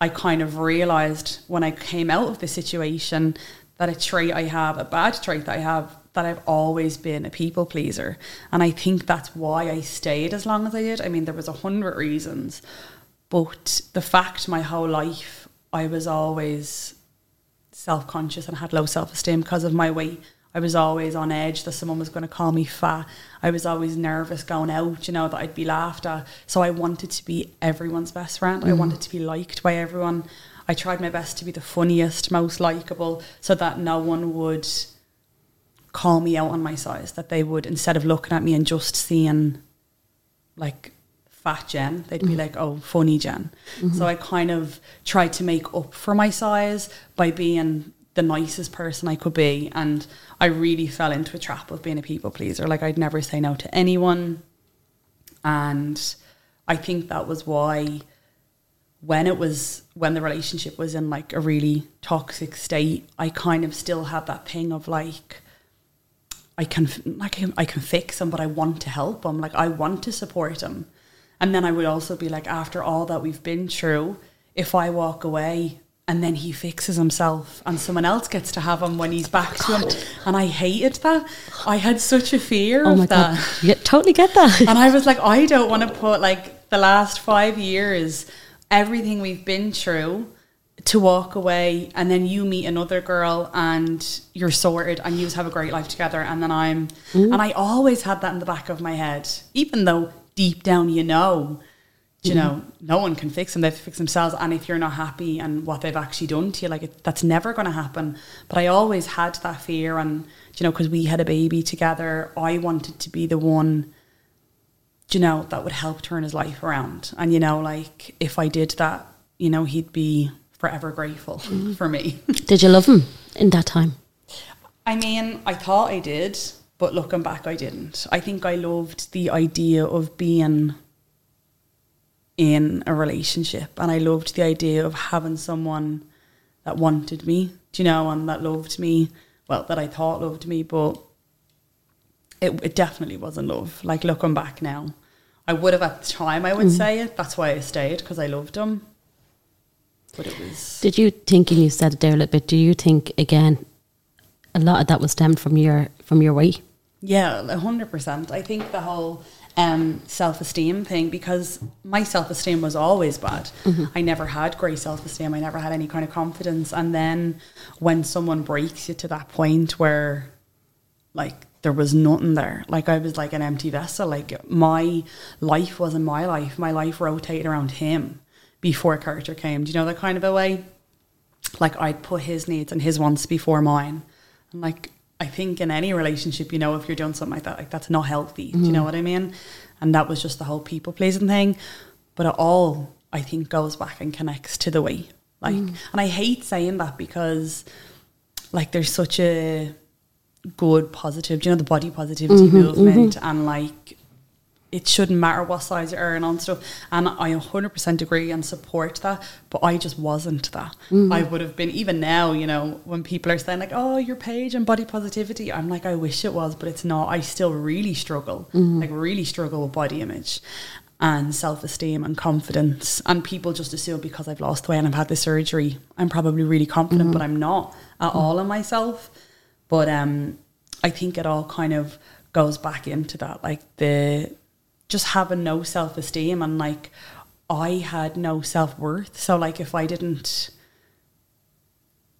B: I kind of realized when I came out of the situation that a trait I have, a bad trait that I have, that I've always been a people pleaser. And I think that's why I stayed as long as I did. I mean, there was a hundred reasons, but the fact my whole life I was always self conscious and had low self esteem because of my weight. I was always on edge that someone was going to call me fat. I was always nervous going out, you know, that I'd be laughed at. So I wanted to be everyone's best friend. I mm. wanted to be liked by everyone. I tried my best to be the funniest, most likable, so that no one would call me out on my size. That they would, instead of looking at me and just seeing like fat Jen. They'd be mm-hmm. like, oh, funny Jen. Mm-hmm. So I kind of tried to make up for my size by being the nicest person I could be. And I really fell into a trap of being a people pleaser. Like I'd never say no to anyone. And I think that was why when it was when the relationship was in like a really toxic state, I kind of still had that thing of like I can can I can fix him, but I want to help him. Like I want to support him. And then I would also be like, after all that we've been through, if I walk away and then he fixes himself and someone else gets to have him when he's back to him. And I hated that. I had such a fear
A: Oh
B: of
A: my
B: that.
A: god, you totally get that.
B: And I was like, I don't want to put like the last five years, everything we've been through, to walk away and then you meet another girl and you're sorted and you have a great life together and then I'm and I always had that in the back of my head, even though deep down you know, you mm-hmm. know, no one can fix them. They have to fix themselves. And if you're not happy and what they've actually done to you, like it, that's never going to happen. But I always had that fear, and you know, because we had a baby together, I wanted to be the one do you know, that would help turn his life around. And, you know, like if I did that, you know, he'd be forever grateful mm. for me.
A: Did you love him in that time?
B: I mean, I thought I did, but looking back, I didn't. I think I loved the idea of being in a relationship, and I loved the idea of having someone that wanted me, do you know, and that loved me. Well, that I thought loved me, but it, it definitely wasn't love. Like looking back now, I would have at the time. I would say it. That's why I stayed because I loved him. But it was
A: Did you think, and you said it there a little bit, do you think again a lot of that was stemmed from your from your weight?
B: Yeah, a hundred percent. I think the whole um, self esteem thing because my self esteem was always bad. I never had great self esteem. I never had any kind of confidence. And then when someone breaks you to that point where, like, there was nothing there. Like I was like an empty vessel. Like my life wasn't my life. My life rotated around him before a Carter came. Do you know that kind of a way? Like I'd put his needs and his wants before mine. And like I think in any relationship, you know, if you're doing something like that, like that's not healthy. Do you know mm. what I mean? And that was just the whole people pleasing thing. But it all I think goes back and connects to the way. Like mm. and I hate saying that because like there's such a good positive, do you know, the body positivity mm-hmm, movement mm-hmm. and like it shouldn't matter what size you are and on stuff. And I 100% agree and support that, but I just wasn't that. Mm-hmm. I would have been, even now, you know, when people are saying, like, oh, your page and body positivity, I'm like, I wish it was, but it's not. I still really struggle, like, really struggle with body image and self esteem and confidence. And people just assume because I've lost weight and I've had the surgery, I'm probably really confident, but I'm not at all in myself. But um, I think it all kind of goes back into that, like the just having no self esteem and like I had no self worth. So like if I didn't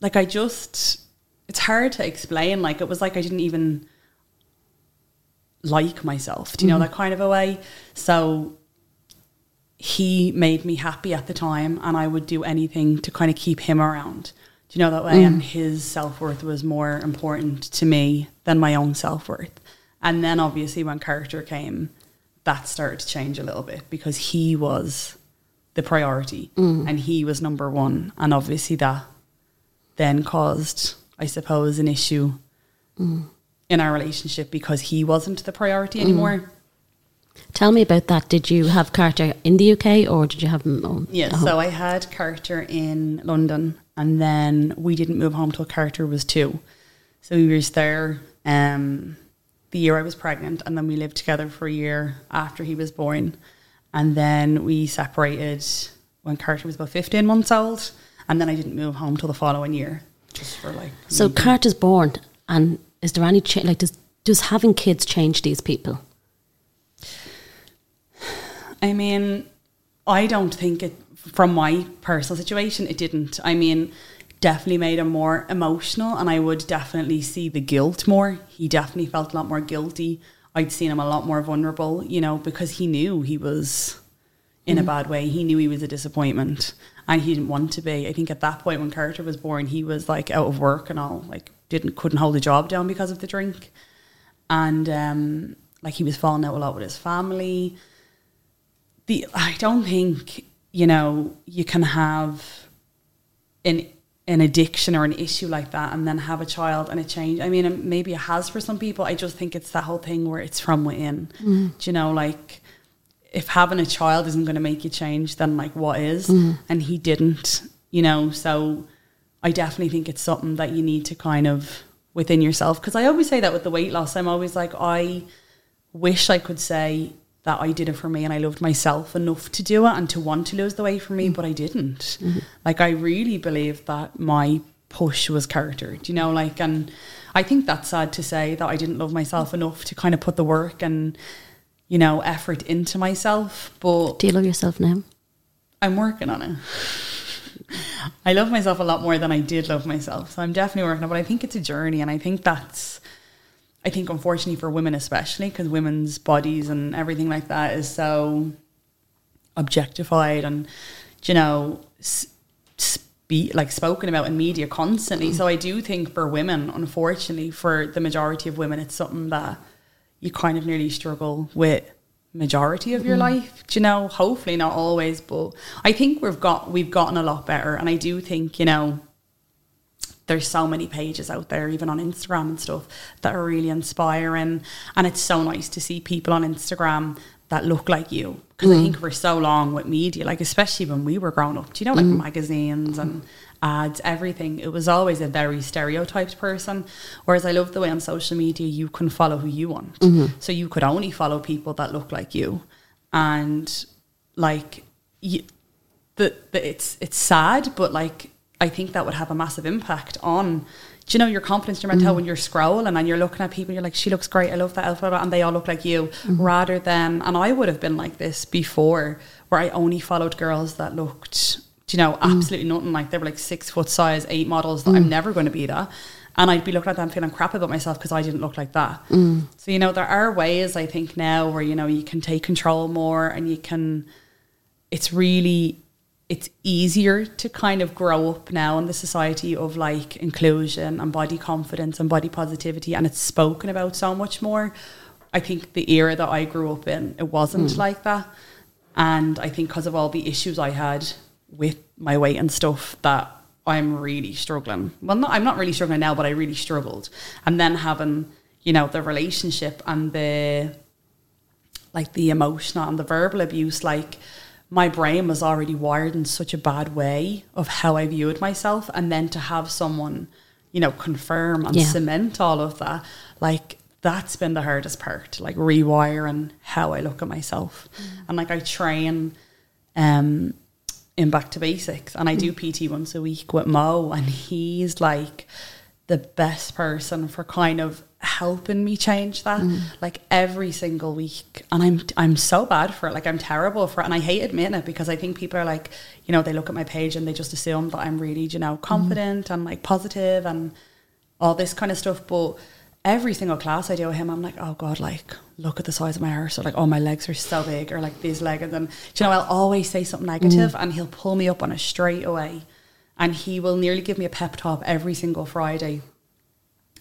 B: like I just it's hard to explain. Like it was like I didn't even like myself. Do you know that kind of a way? So he made me happy at the time and I would do anything to kind of keep him around. Do you know that way? And mm-hmm. his self worth was more important to me than my own self worth. And then obviously when Carter came, that started to change a little bit because he was the priority mm. and he was number one. And obviously that then caused, I suppose, an issue mm. in our relationship because he wasn't the priority mm. anymore.
A: Tell me about that. Did you have Carter in the UK or did you have him? Oh,
B: Yeah, uh-huh. so I had Carter in London, and then we didn't move home till Carter was two. So we was there um, the year I was pregnant, and then we lived together for a year after he was born, and then we separated when Carter was about fifteen months old, and then I didn't move home till the following year, just for like.
A: So Carter's born, and is there any cha- like does does having kids change these people?
B: I mean, I don't think it, from my personal situation, it didn't. I mean, definitely made him more emotional, and I would definitely see the guilt more. He definitely felt a lot more guilty. I'd seen him a lot more vulnerable, you know, because he knew he was in a bad way. He knew he was a disappointment and he didn't want to be. I think at that point when Carter was born, he was like out of work and all, like didn't couldn't hold a job down because of the drink. And um like he was falling out a lot with his family the I don't think you know you can have an an addiction or an issue like that and then have a child and it change. I mean, maybe it has for some people. I just think it's that whole thing where it's from within. Mm. Do you know, like if having a child isn't going to make you change, then like what is? Mm. And he didn't, you know. So I definitely think it's something that you need to kind of within yourself. Because I always say that with the weight loss, I'm always like, I wish I could say that I did it for me and I loved myself enough to do it and to want to lose the weight for me, mm. but I didn't. Mm-hmm. Like I really believe that my push was charactered, you know, like and I think that's sad to say that I didn't love myself enough to kind of put the work and, you know, effort into myself. But
A: Do you love yourself now?
B: I'm working on it. I love myself a lot more than I did love myself. So I'm definitely working on it. But I think it's a journey and I think that's I think unfortunately for women especially because women's bodies and everything like that is so objectified and you know be like spoken about in media constantly. Mm. So I do think for women, unfortunately, for the majority of women, it's something that you kind of nearly struggle with majority of your mm. life. Do you know? Hopefully not always, but I think we've got we've gotten a lot better. And I do think, you know, there's so many pages out there, even on Instagram and stuff, that are really inspiring. And it's so nice to see people on Instagram that look like you. Because mm. I think for so long with media, like especially when we were growing up, do you know, like mm. magazines and ads, everything, it was always a very stereotyped person. Whereas I love the way on social media you can follow who you want. Mm-hmm. So you could only follow people that look like you. And like, you, the, the, it's it's sad, but like I think that would have a massive impact on do you know your confidence, your mental mm. when you're scrolling and you're looking at people, you're like, she looks great, I love that outfit, and they all look like you, mm. rather than, and I would have been like this before, where I only followed girls that looked, you know, mm. absolutely mm. nothing like they were like six foot size, eight models that I'm mm. never going to be that. And I'd be looking at them feeling crap about myself because I didn't look like that. Mm. So, you know, there are ways I think now where, you know, you can take control more and you can, it's really it's easier to kind of grow up now in the society of like inclusion and body confidence and body positivity and it's spoken about so much more. I think the era that i grew up in it wasn't mm. like that. And i think because of all the issues i had with my weight and stuff that i'm really struggling. Well not, i'm not really struggling now but i really struggled. And then having you know the relationship and the like the emotional and the verbal abuse like my brain was already wired in such a bad way of how I viewed myself. And then to have someone, you know, confirm and yeah. cement all of that, like that's been the hardest part, like rewiring how I look at myself. Mm. And like I train um in back to basics and I do mm. PT once a week with Mo and he's like the best person for kind of helping me change that mm. like every single week. And I'm I'm so bad for it. Like I'm terrible for it. And I hate admitting it because I think people are like you know they look at my page and they just assume that I'm really you know confident mm. and like positive and all this kind of stuff. But every single class I do with him I'm like oh god like look at the size of my arse or like oh my legs are so big or like these legs. And you know I'll always say something negative mm. and he'll pull me up on it straight away. And he will nearly give me a pep talk every single Friday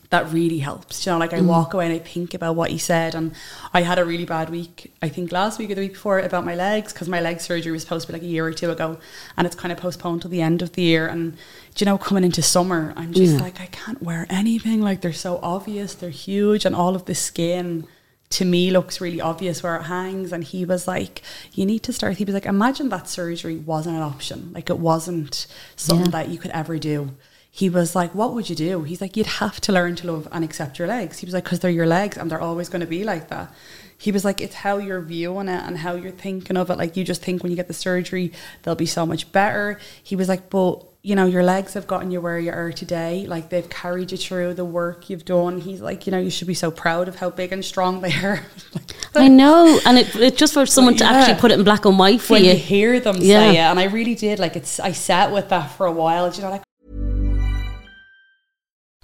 B: that really helps. You know, like I mm. walk away and I think about what he said. And I had a really bad week, I think last week or the week before, about my legs because my leg surgery was supposed to be like a year or two ago, and it's kind of postponed till the end of the year. And you know, coming into summer, I'm just yeah. like I can't wear anything. Like they're so obvious, they're huge, and all of the skin. To me, looks really obvious where it hangs, and he was like, "You need to start." He was like, "Imagine that surgery wasn't an option. Like it wasn't something yeah. that you could ever do." He was like, What would you do? He's like, You'd have to learn to love and accept your legs. He was like, Because they're your legs and they're always going to be like that. He was like, It's how you're viewing it and how you're thinking of it. Like, you just think when you get the surgery, they'll be so much better. He was like, But you know, your legs have gotten you where you are today. Like they've carried you through the work you've done. He's like, you know, you should be so proud of how big and strong they are.
A: I know, and it, it just for someone yeah. to actually put it in black and white for
B: when
A: you.
B: you hear them yeah. say it, and I really did. Like it's, I sat with that for a while. You know, like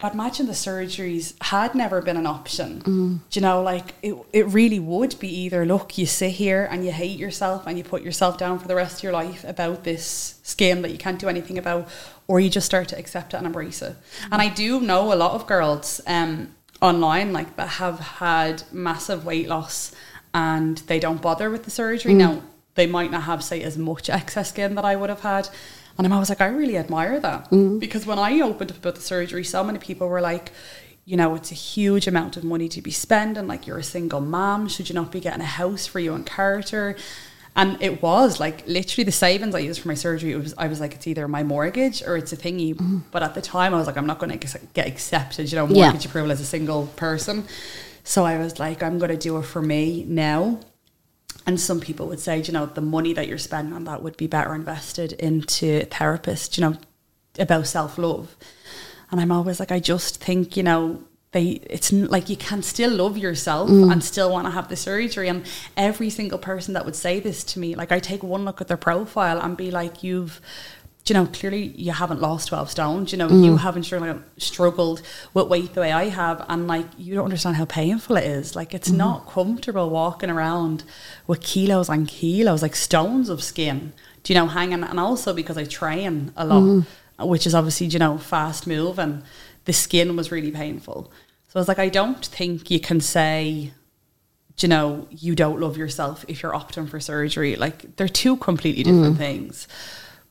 B: I'd imagine the surgeries had never been an option. Mm. Do you know, like it, it really would be either look, you sit here and you hate yourself and you put yourself down for the rest of your life about this skin that you can't do anything about, or you just start to accept it and embrace it. Mm. And I do know a lot of girls um, online like that have had massive weight loss and they don't bother with the surgery. Mm. Now, they might not have, say, as much excess skin that I would have had. And I'm always like, I really admire that. Mm-hmm. Because when I opened up about the surgery, so many people were like, you know, it's a huge amount of money to be spent, and Like, you're a single mom. Should you not be getting a house for you and Carter? And it was like literally the savings I used for my surgery. It was I was like, it's either my mortgage or it's a thingy. Mm-hmm. But at the time, I was like, I'm not going to get accepted, you know,
A: Yeah.
B: mortgage approval as a single person. So I was like, I'm going to do it for me now. And some people would say, you know, the money that you're spending on that would be better invested into a therapist, you know, about self love. And I'm always like, I just think, you know, they it's like you can still love yourself mm. and still want to have the surgery. And every single person that would say this to me, like I take one look at their profile and be like, you've you know, clearly you haven't lost 12 stones. You know, you mm. haven't struggled, struggled with weight the way I have. And like, you don't understand how painful it is. Like, it's mm. not comfortable walking around with kilos and kilos, like stones of skin, do you know, hanging. And also because I train a lot, mm. which is obviously, you know, fast moving, the skin was really painful. So I was like, I don't think you can say, you know, you don't love yourself if you're opting for surgery. Like, they're two completely different things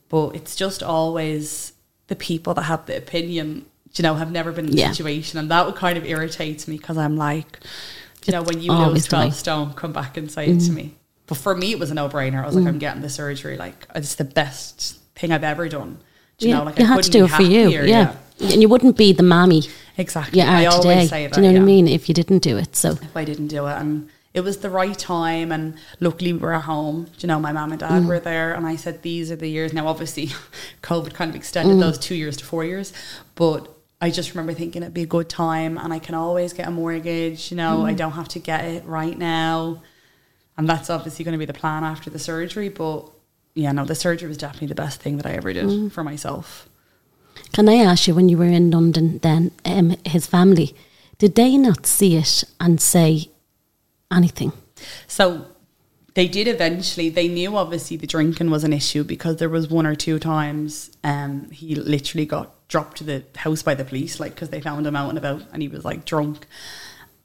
B: but it's just always the people that have the opinion you know have never been in the
A: Yeah.
B: situation and that would kind of irritates me because i'm like you know when you
A: always
B: lose
A: the
B: 12 stone come back and say it to mm. me but for me it was a no-brainer i was like mm. i'm getting the surgery like it's the best thing i've ever done do you
A: Yeah,
B: know like
A: you
B: I
A: had to do it for you.
B: happier,
A: Yeah. And you wouldn't be the mammy
B: exactly
A: you are
B: i always
A: today.
B: say that
A: do you know what I mean? If you didn't do it. So
B: if I didn't do it. And it was the right time. And luckily, we were at home. You know, my mum and dad mm. were there. And I said, These are the years. Now, obviously, COVID kind of extended mm. those two years to four years. But I just remember thinking it'd be a good time. And I can always get a mortgage. You know, I mm. don't have to get it right now. And that's obviously going to be the plan after the surgery. But yeah, no, the surgery was definitely the best thing that I ever did for myself.
A: Can I ask you, when you were in London, then um, his family, did they not see it and say anything?
B: So they did eventually. They knew obviously the drinking was an issue because there was one or two times um, he literally got dropped to the house by the police, like because they found him out and about and he was like drunk.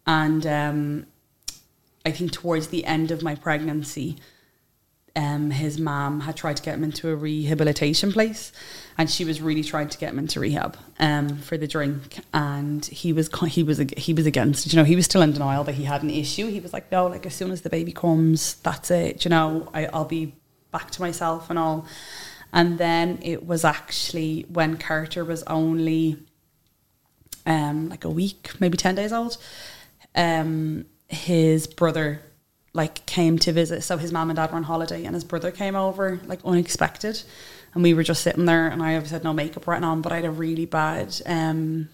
B: And um, I think towards the end of my pregnancy, um, his mom had tried to get him into a rehabilitation place, and she was really trying to get him into rehab um, for the drink. And he was he was he was against. You know, he was still in denial that he had an issue. He was like, no, like as soon as the baby comes, that's it. You know, I, I'll be back to myself and all. And then it was actually when Carter was only um, like a week, maybe 10 days old, um, his brother like came to visit. So his mom and dad were on holiday and his brother came over like unexpected. And we were just sitting there and I obviously had no makeup right on, but I had a really bad um,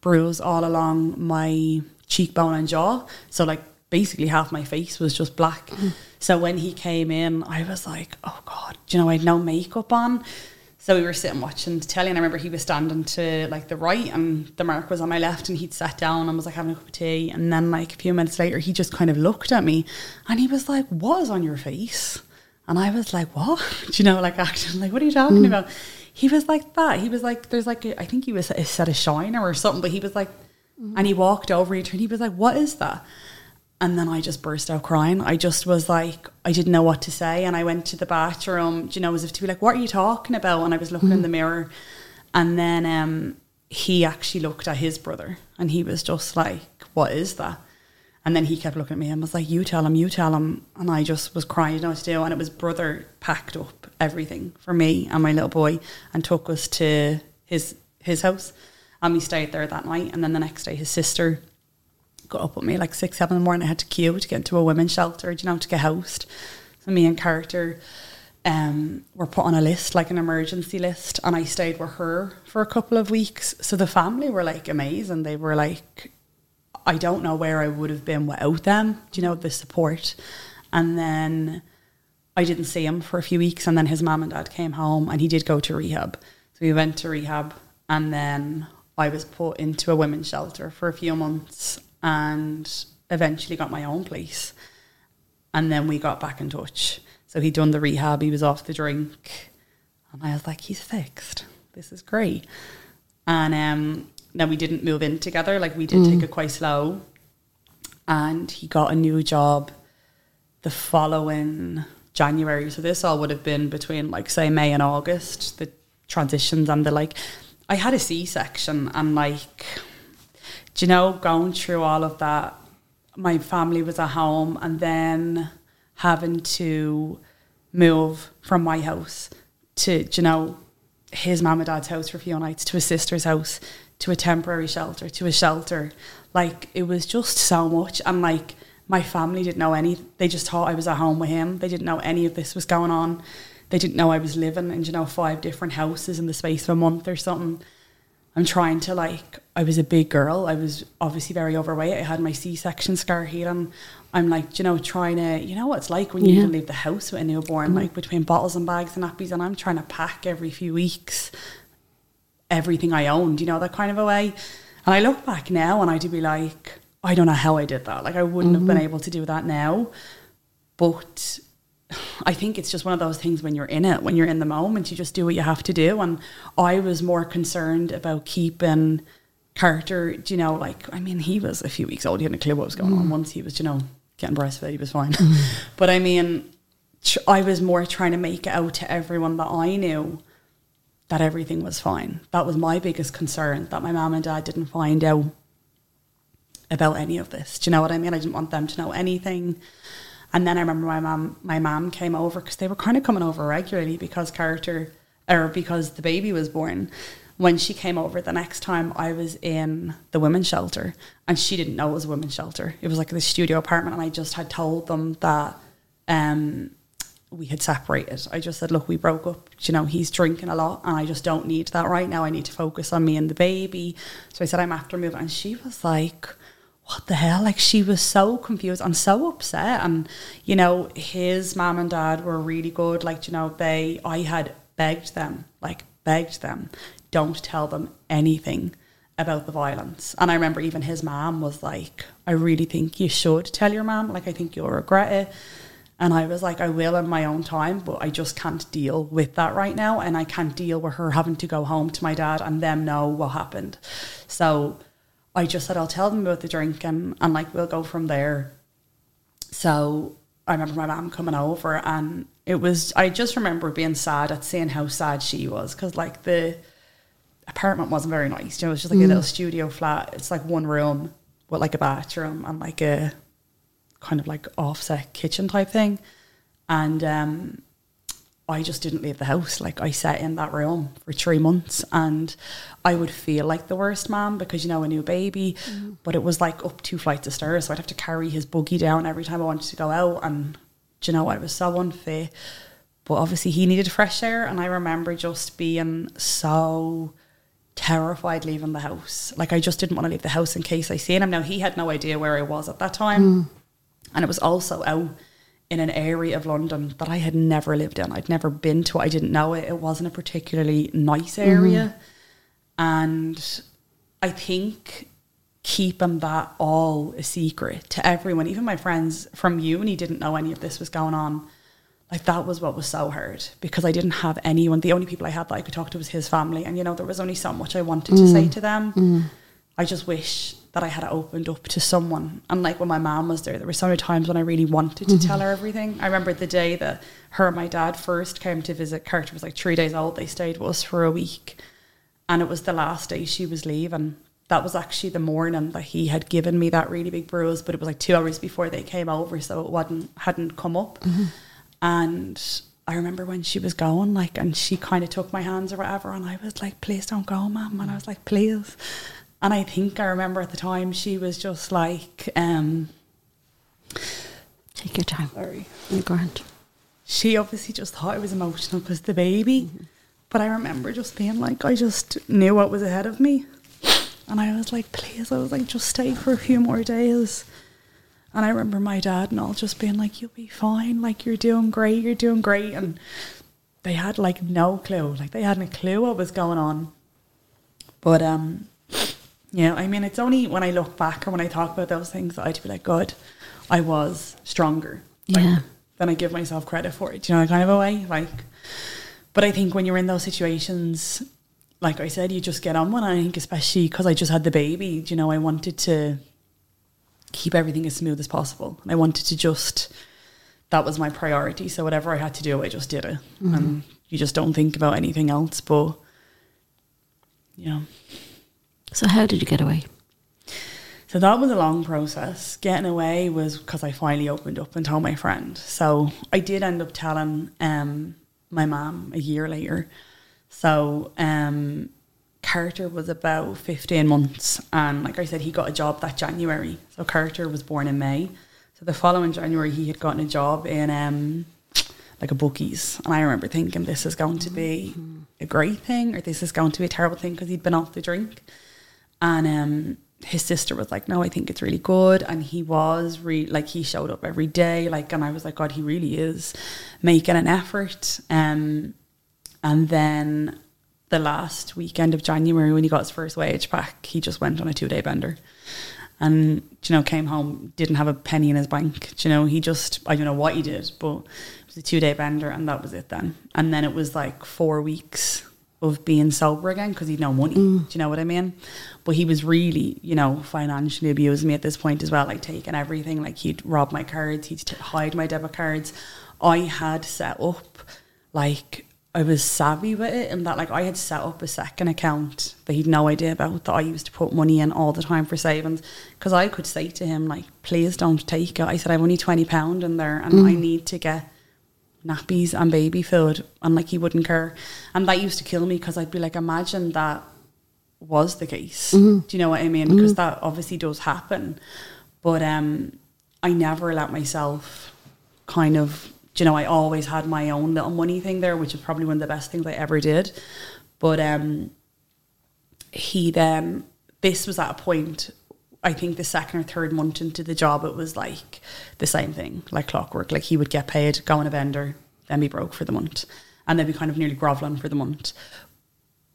B: bruise all along my cheekbone and jaw. So like basically half my face was just black. So when he came in, I was like, oh God, do you know, I had no makeup on. So we were sitting watching the telly, and I remember he was standing to like the right, and the mark was on my left, and he'd sat down and was like having a cup of tea. And then like a few minutes later, he just kind of looked at me, and he was like, "What is on your face?" And I was like, "What?" Do you know, like acting like, "What are you talking mm. about?" He was like that. He was like, "There's like, a, I think he was a set of shiner or something," but he was like, mm-hmm. and he walked over, he turned, he was like, "What is that?" And then I just burst out crying. I just was like, I didn't know what to say. And I went to the bathroom, you know, as if to be like, what are you talking about? And I was looking in mm. the mirror. And then um, he actually looked at his brother and he was just like, what is that? And then he kept looking at me and was like, you tell him, you tell him. And I just was crying, didn't know what to do. And it was brother packed up everything for me and my little boy and took us to his his house. And we stayed there that night. And then the next day, his sister got up with me like six, seven in the morning. I had to queue to get into a women's shelter, you know, to get housed. So me and Carter um, were put on a list, like an emergency list, and I stayed with her for a couple of weeks. So the family were like amazing. They were like, I don't know where I would have been without them, do you know, the support. And then I didn't see him for a few weeks, and then his mum and dad came home, and he did go to rehab. So we went to rehab, and then I was put into a women's shelter for a few months, and eventually got my own place. And then we got back in touch. So he'd done the rehab, he was off the drink, and I was like, he's fixed. This is great. And um, then we didn't move in together. Like we did take mm. it quite slow. And he got a new job the following January. So this all would have been between like say May and August, the transitions and the like I had a C section and like do you know, going through all of that, my family was at home and then having to move from my house to, you know, his mum and dad's house for a few nights, to his sister's house, to a temporary shelter, to a shelter. Like, it was just so much. And like, my family didn't know any, they just thought I was at home with him. They didn't know any of this was going on. They didn't know I was living in, you know, five different houses in the space of a month or something. I'm trying to like I was a big girl. I was obviously very overweight. I had my C section scar here and I'm like, you know, trying to you know what it's like when you
A: Yeah.
B: even leave the house with a newborn, mm-hmm. like between bottles and bags and nappies and I'm trying to pack every few weeks everything I owned, you know, that kind of a way. And I look back now and I do be like, I don't know how I did that. Like I wouldn't have been mm-hmm. able to do that now. But I think it's just one of those things when you're in it, when you're in the moment, you just do what you have to do. And I was more concerned about keeping Carter, do you know, like, I mean, he was a few weeks old. He hadn't a clue what was going on. Mm. Once he was, you know, getting breastfed, he was fine. Mm. but I mean, I was more trying to make it out to everyone that I knew that everything was fine. That was my biggest concern, that my mom and dad didn't find out about any of this. Do you know what I mean? I didn't want them to know anything. And then I remember my mom, my mum came over because they were kind of coming over regularly because Carter or because the baby was born. When she came over the next time, I was in the women's shelter, and she didn't know it was a women's shelter. It was like the studio apartment, and I just had told them that um, we had separated. I just said, look, we broke up. You know, he's drinking a lot, and I just don't need that right now. I need to focus on me and the baby. So I said, I'm after moving, and she was like, what the hell? Like she was so confused and so upset. And you know, his mom and dad were really good. Like you know, they I had begged them, like begged them, don't tell them anything about the violence. And I remember even his mom was like, I really think you should tell your mom. Like I think you'll regret it. And I was like, I will in my own time, but I just can't deal with that right now. And I can't deal with her having to go home to my dad and them know what happened. So I just said, I'll tell them about the drink and, and like, we'll go from there. So I remember my mom coming over, and it was. I just remember being sad at seeing how sad she was because like the apartment wasn't very nice. You know, it was just like a mm. little studio flat. It's like one room with like a bathroom and like a kind of like offset kitchen type thing. And um, I just didn't leave the house. Like I sat in that room for three months and I would feel like the worst mom because you know a new baby, but it was like up two flights of stairs, so I'd have to carry his buggy down every time I wanted to go out, and do you know what? I was so unfair. But obviously he needed fresh air, and I remember just being so terrified leaving the house. Like I just didn't want to leave the house in case I seen him. Now he had no idea where I was at that time, and it was also out in an area of London that I had never lived in. I'd never been to. it. I didn't know it. It wasn't a particularly nice mm-hmm. area, and I think keeping that all a secret to everyone, even my friends from uni, didn't know any of this was going on. Like that was what was so hard because I didn't have anyone. The only people I had that I could talk to was his family, and you know there was only so much I wanted to say mm. to them. Mm. I just wish that I had opened up to someone. And like when my mom was there, there were so many times when I really wanted to tell her mm-hmm. everything. I remember the day that her and my dad first came to visit. Carter was like three days old. They stayed with us for a week, and it was the last day she was leaving. That was actually the morning that he had given me that really big bruise, but it was like two hours before they came over, so it wasn't hadn't come up. Mm-hmm. And I remember when she was going, like, and she kind of took my hands or whatever, and I was like, "Please don't go, mum." And I was like, "Please." And I think I remember at the time she was just like, um,
A: Take your time.
B: sorry.
A: You're grand.
B: She obviously just thought it was emotional because the baby. But I remember just being like, I just knew what was ahead of me. And I was like, please, I was like, just stay for a few more days. And I remember my dad and all just being like, you'll be fine. Like, you're doing great. You're doing great. And they had like no clue. Like, they hadn't a clue what was going on. But, um, yeah, I mean, it's only when I look back or when I talk about those things that I'd be like, God, I was stronger. Like,
A: Yeah.
B: Than I give myself credit for it. Do you know, kind of a way? Like, but I think when you're in those situations, like I said, you just get on one. I think especially because I just had the baby, do you know, I wanted to keep everything as smooth as possible. And I wanted to just, that was my priority. So whatever I had to do, I just did it. And mm-hmm. you just don't think about anything else. But, yeah.
A: So how did you get away?
B: So that was a long process. Getting away was because I finally opened up and told my friend. So I did end up telling um, my mom a year later. So um, Carter was about 15 months. And like I said, he got a job that January. So Carter was born in May. So the following January, he had gotten a job in um, like a bookies. And I remember thinking this is going to be a great thing or this is going to be a terrible thing because he'd been off the drink. And um, his sister was like, "No, I think it's really good." And he was really like he showed up every day, like, and I was like, "God, he really is making an effort." Um, and then the last weekend of January, when he got his first wage back, he just went on a two day bender, and you know, came home didn't have a penny in his bank. You know, he just I don't know what he did, but it was a two day bender, and that was it then. And then it was like four weeks of being sober again because he'd no money. Mm. Do you know what I mean? But he was really, you know, financially abusing me at this point as well, like taking everything. Like he'd rob my cards, he'd t- hide my debit cards. I had set up, like, I was savvy with it, and that, like, I had set up a second account that he'd no idea about that I used to put money in all the time for savings. Because I could say to him, like, please don't take it. I said, I've only £20 in there and I mm. need to get nappies and baby food and like he wouldn't care. And that used to kill me because I'd be like imagine that was the case. Do you know what I mean? Because that obviously does happen. But um I never let myself kind of do you know I always had my own little money thing there which is probably one of the best things I ever did. But um he then this was at a point I think the second or third month into the job it was like the same thing like clockwork like he would get paid go on a vendor then be broke for the month and then be kind of nearly groveling for the month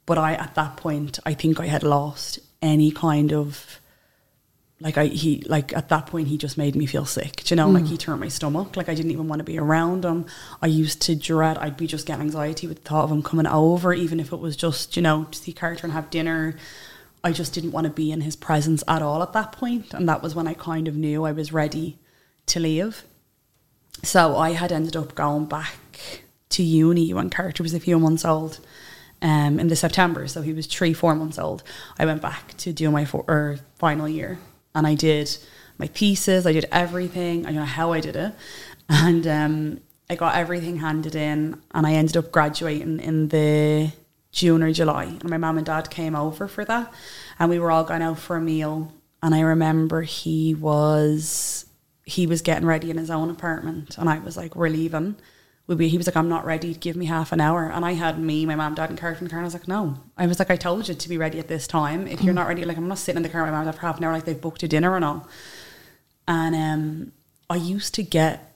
B: but I at that point I think I had lost any kind of like I he like at that point he just made me feel sick. Do you know, like he mm. turned my stomach. Like I didn't even want to be around him. I used to dread. I'd be just getting anxiety with the thought of him coming over, even if it was just you know to see Carter and have dinner. I just didn't want to be in his presence at all at that point, and that was when I kind of knew I was ready to leave. So I had ended up going back to uni when Carter was a few months old. Um, in the September, so he was three, four months old. I went back to do my four, or final year, and I did my pieces. I did everything. I don't know how I did it, and um, I got everything handed in, and I ended up graduating in the June or July. And my mum and dad came over for that, and we were all going out for a meal. And I remember he was he was getting ready in his own apartment, and I was like, "We're leaving." We he was like, "I'm not ready. Give me half an hour." And I had me, my mum, dad, and Carter in. And I was like, "No." I was like, "I told you to be ready at this time. If you're not ready, like I'm not sitting in the car with my and dad for half an hour, like they've booked a dinner and all." And um, I used to get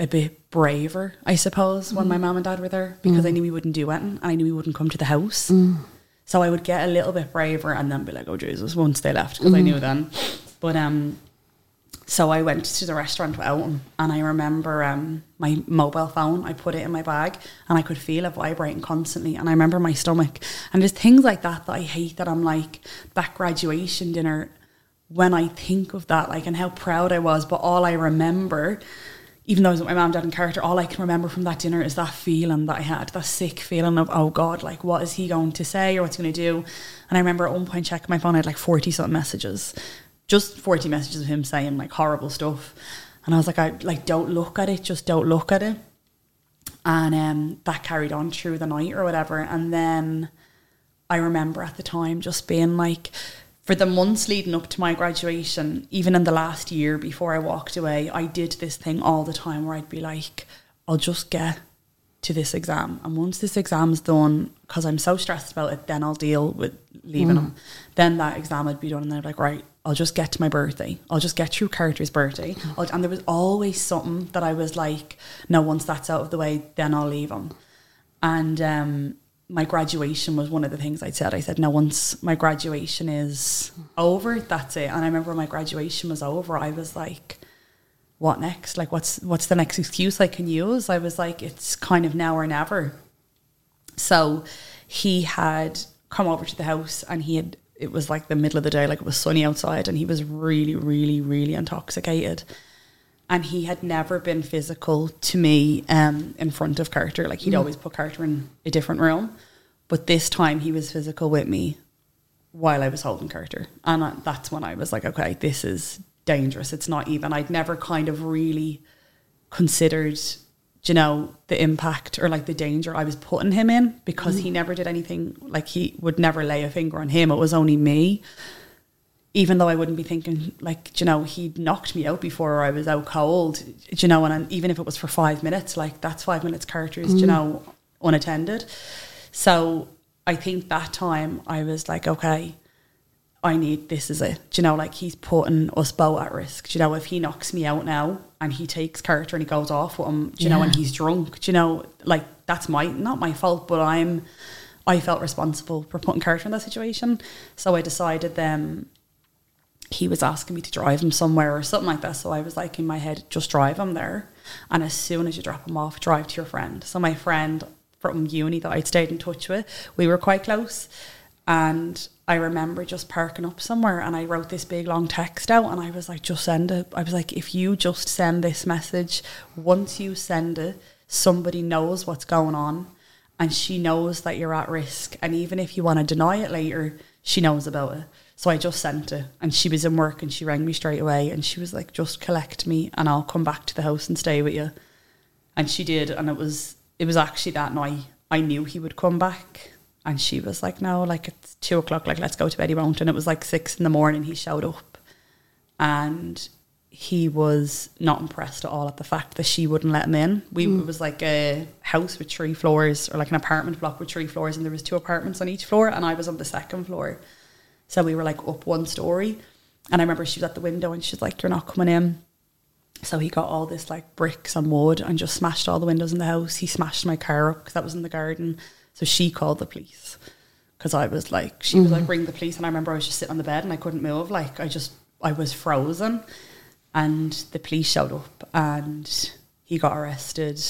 B: a bit braver, I suppose, when my mum and dad were there because I knew we wouldn't do anything and I knew we wouldn't come to the house. So I would get a little bit braver and then be like, oh, Jesus, once they left because I knew then. But um, so I went to the restaurant without him and I remember um, my mobile phone, I put it in my bag and I could feel it vibrating constantly. And I remember my stomach. And there's things like that that I hate that I'm like, that graduation dinner, when I think of that, like, and how proud I was, but all I remember, even though I was with my mum, dad, and Carter, all I can remember from that dinner is that feeling that I had, that sick feeling of, oh God, like, what is he going to say or what's he going to do? And I remember at one point checking my phone, I had like 40 something messages, just 40 messages of him saying like horrible stuff. And I was like, I like, don't look at it, just don't look at it. And um, that carried on through the night or whatever. And then I remember at the time just being like, for the months leading up to my graduation, even in the last year before I walked away, I did this thing all the time where I'd be like, I'll just get to this exam. And once this exam's done, because I'm so stressed about it, then I'll deal with leaving them. Then that exam would be done, and be like, right, I'll just get to my birthday. I'll just get through Carter's birthday. I'll, and there was always something that I was like, no, once that's out of the way, then I'll leave them. And um, my graduation was one of the things I said. I said, no, once my graduation is over, that's it. And I remember my graduation was over, I was like, what next? Like, what's what's the next excuse I can use? I was like, it's kind of now or never. So he had come over to the house and he had, it was like the middle of the day, like it was sunny outside, and he was really, really, really intoxicated. And he had never been physical to me um, in front of Carter. Like he'd always put Carter in a different room. But this time he was physical with me while I was holding Carter. And I, that's when I was like, okay, this is dangerous. It's not even, I'd never kind of really considered, you know, the impact or like the danger I was putting him in because he never did anything, like he would never lay a finger on him. It was only me. Even though I wouldn't be thinking, like, you know, he'd knocked me out before or I was out cold, you know, and I, even if it was for five minutes, like, that's five minutes Carter's, you mm. know, unattended. So I think that time I was like, okay, I need this is it. You know, like he's putting us both at risk. You know, if he knocks me out now and he takes Carter and he goes off with him, you know, and he's drunk, you know, like that's my not my fault, but I'm I felt responsible for putting Carter in that situation. So I decided then he was asking me to drive him somewhere or something like that. So I was like in my head, just drive him there. And as soon as you drop him off, drive to your friend. So my friend from uni that I'd stayed in touch with, we were quite close. And I remember just parking up somewhere and I wrote this big long text out and I was like, just send it. I was like, if you just send this message, once you send it, somebody knows what's going on and she knows that you're at risk. And even if you want to deny it later, she knows about it. So I just sent it and she was in work and she rang me straight away and she was like, just collect me and I'll come back to the house and stay with you. And she did. And it was, it was actually that night I knew he would come back. And she was like, no, like it's two o'clock, like let's go to won't. And it was like six in the morning. He showed up and he was not impressed at all at the fact that she wouldn't let him in. We mm. it was like a house with three floors, or like an apartment block with three floors, and there was two apartments on each floor, and I was on the second floor. So we were like up one story, and I remember she was at the window, and she's like, "You're not coming in." So he got all this like bricks and wood and just smashed all the windows in the house. He smashed my car up because that was in the garden. So she called the police because I was like, she was like, mm-hmm. ring the police. And I remember I was just sitting on the bed and I couldn't move. Like I just, I was frozen. And the police showed up and he got arrested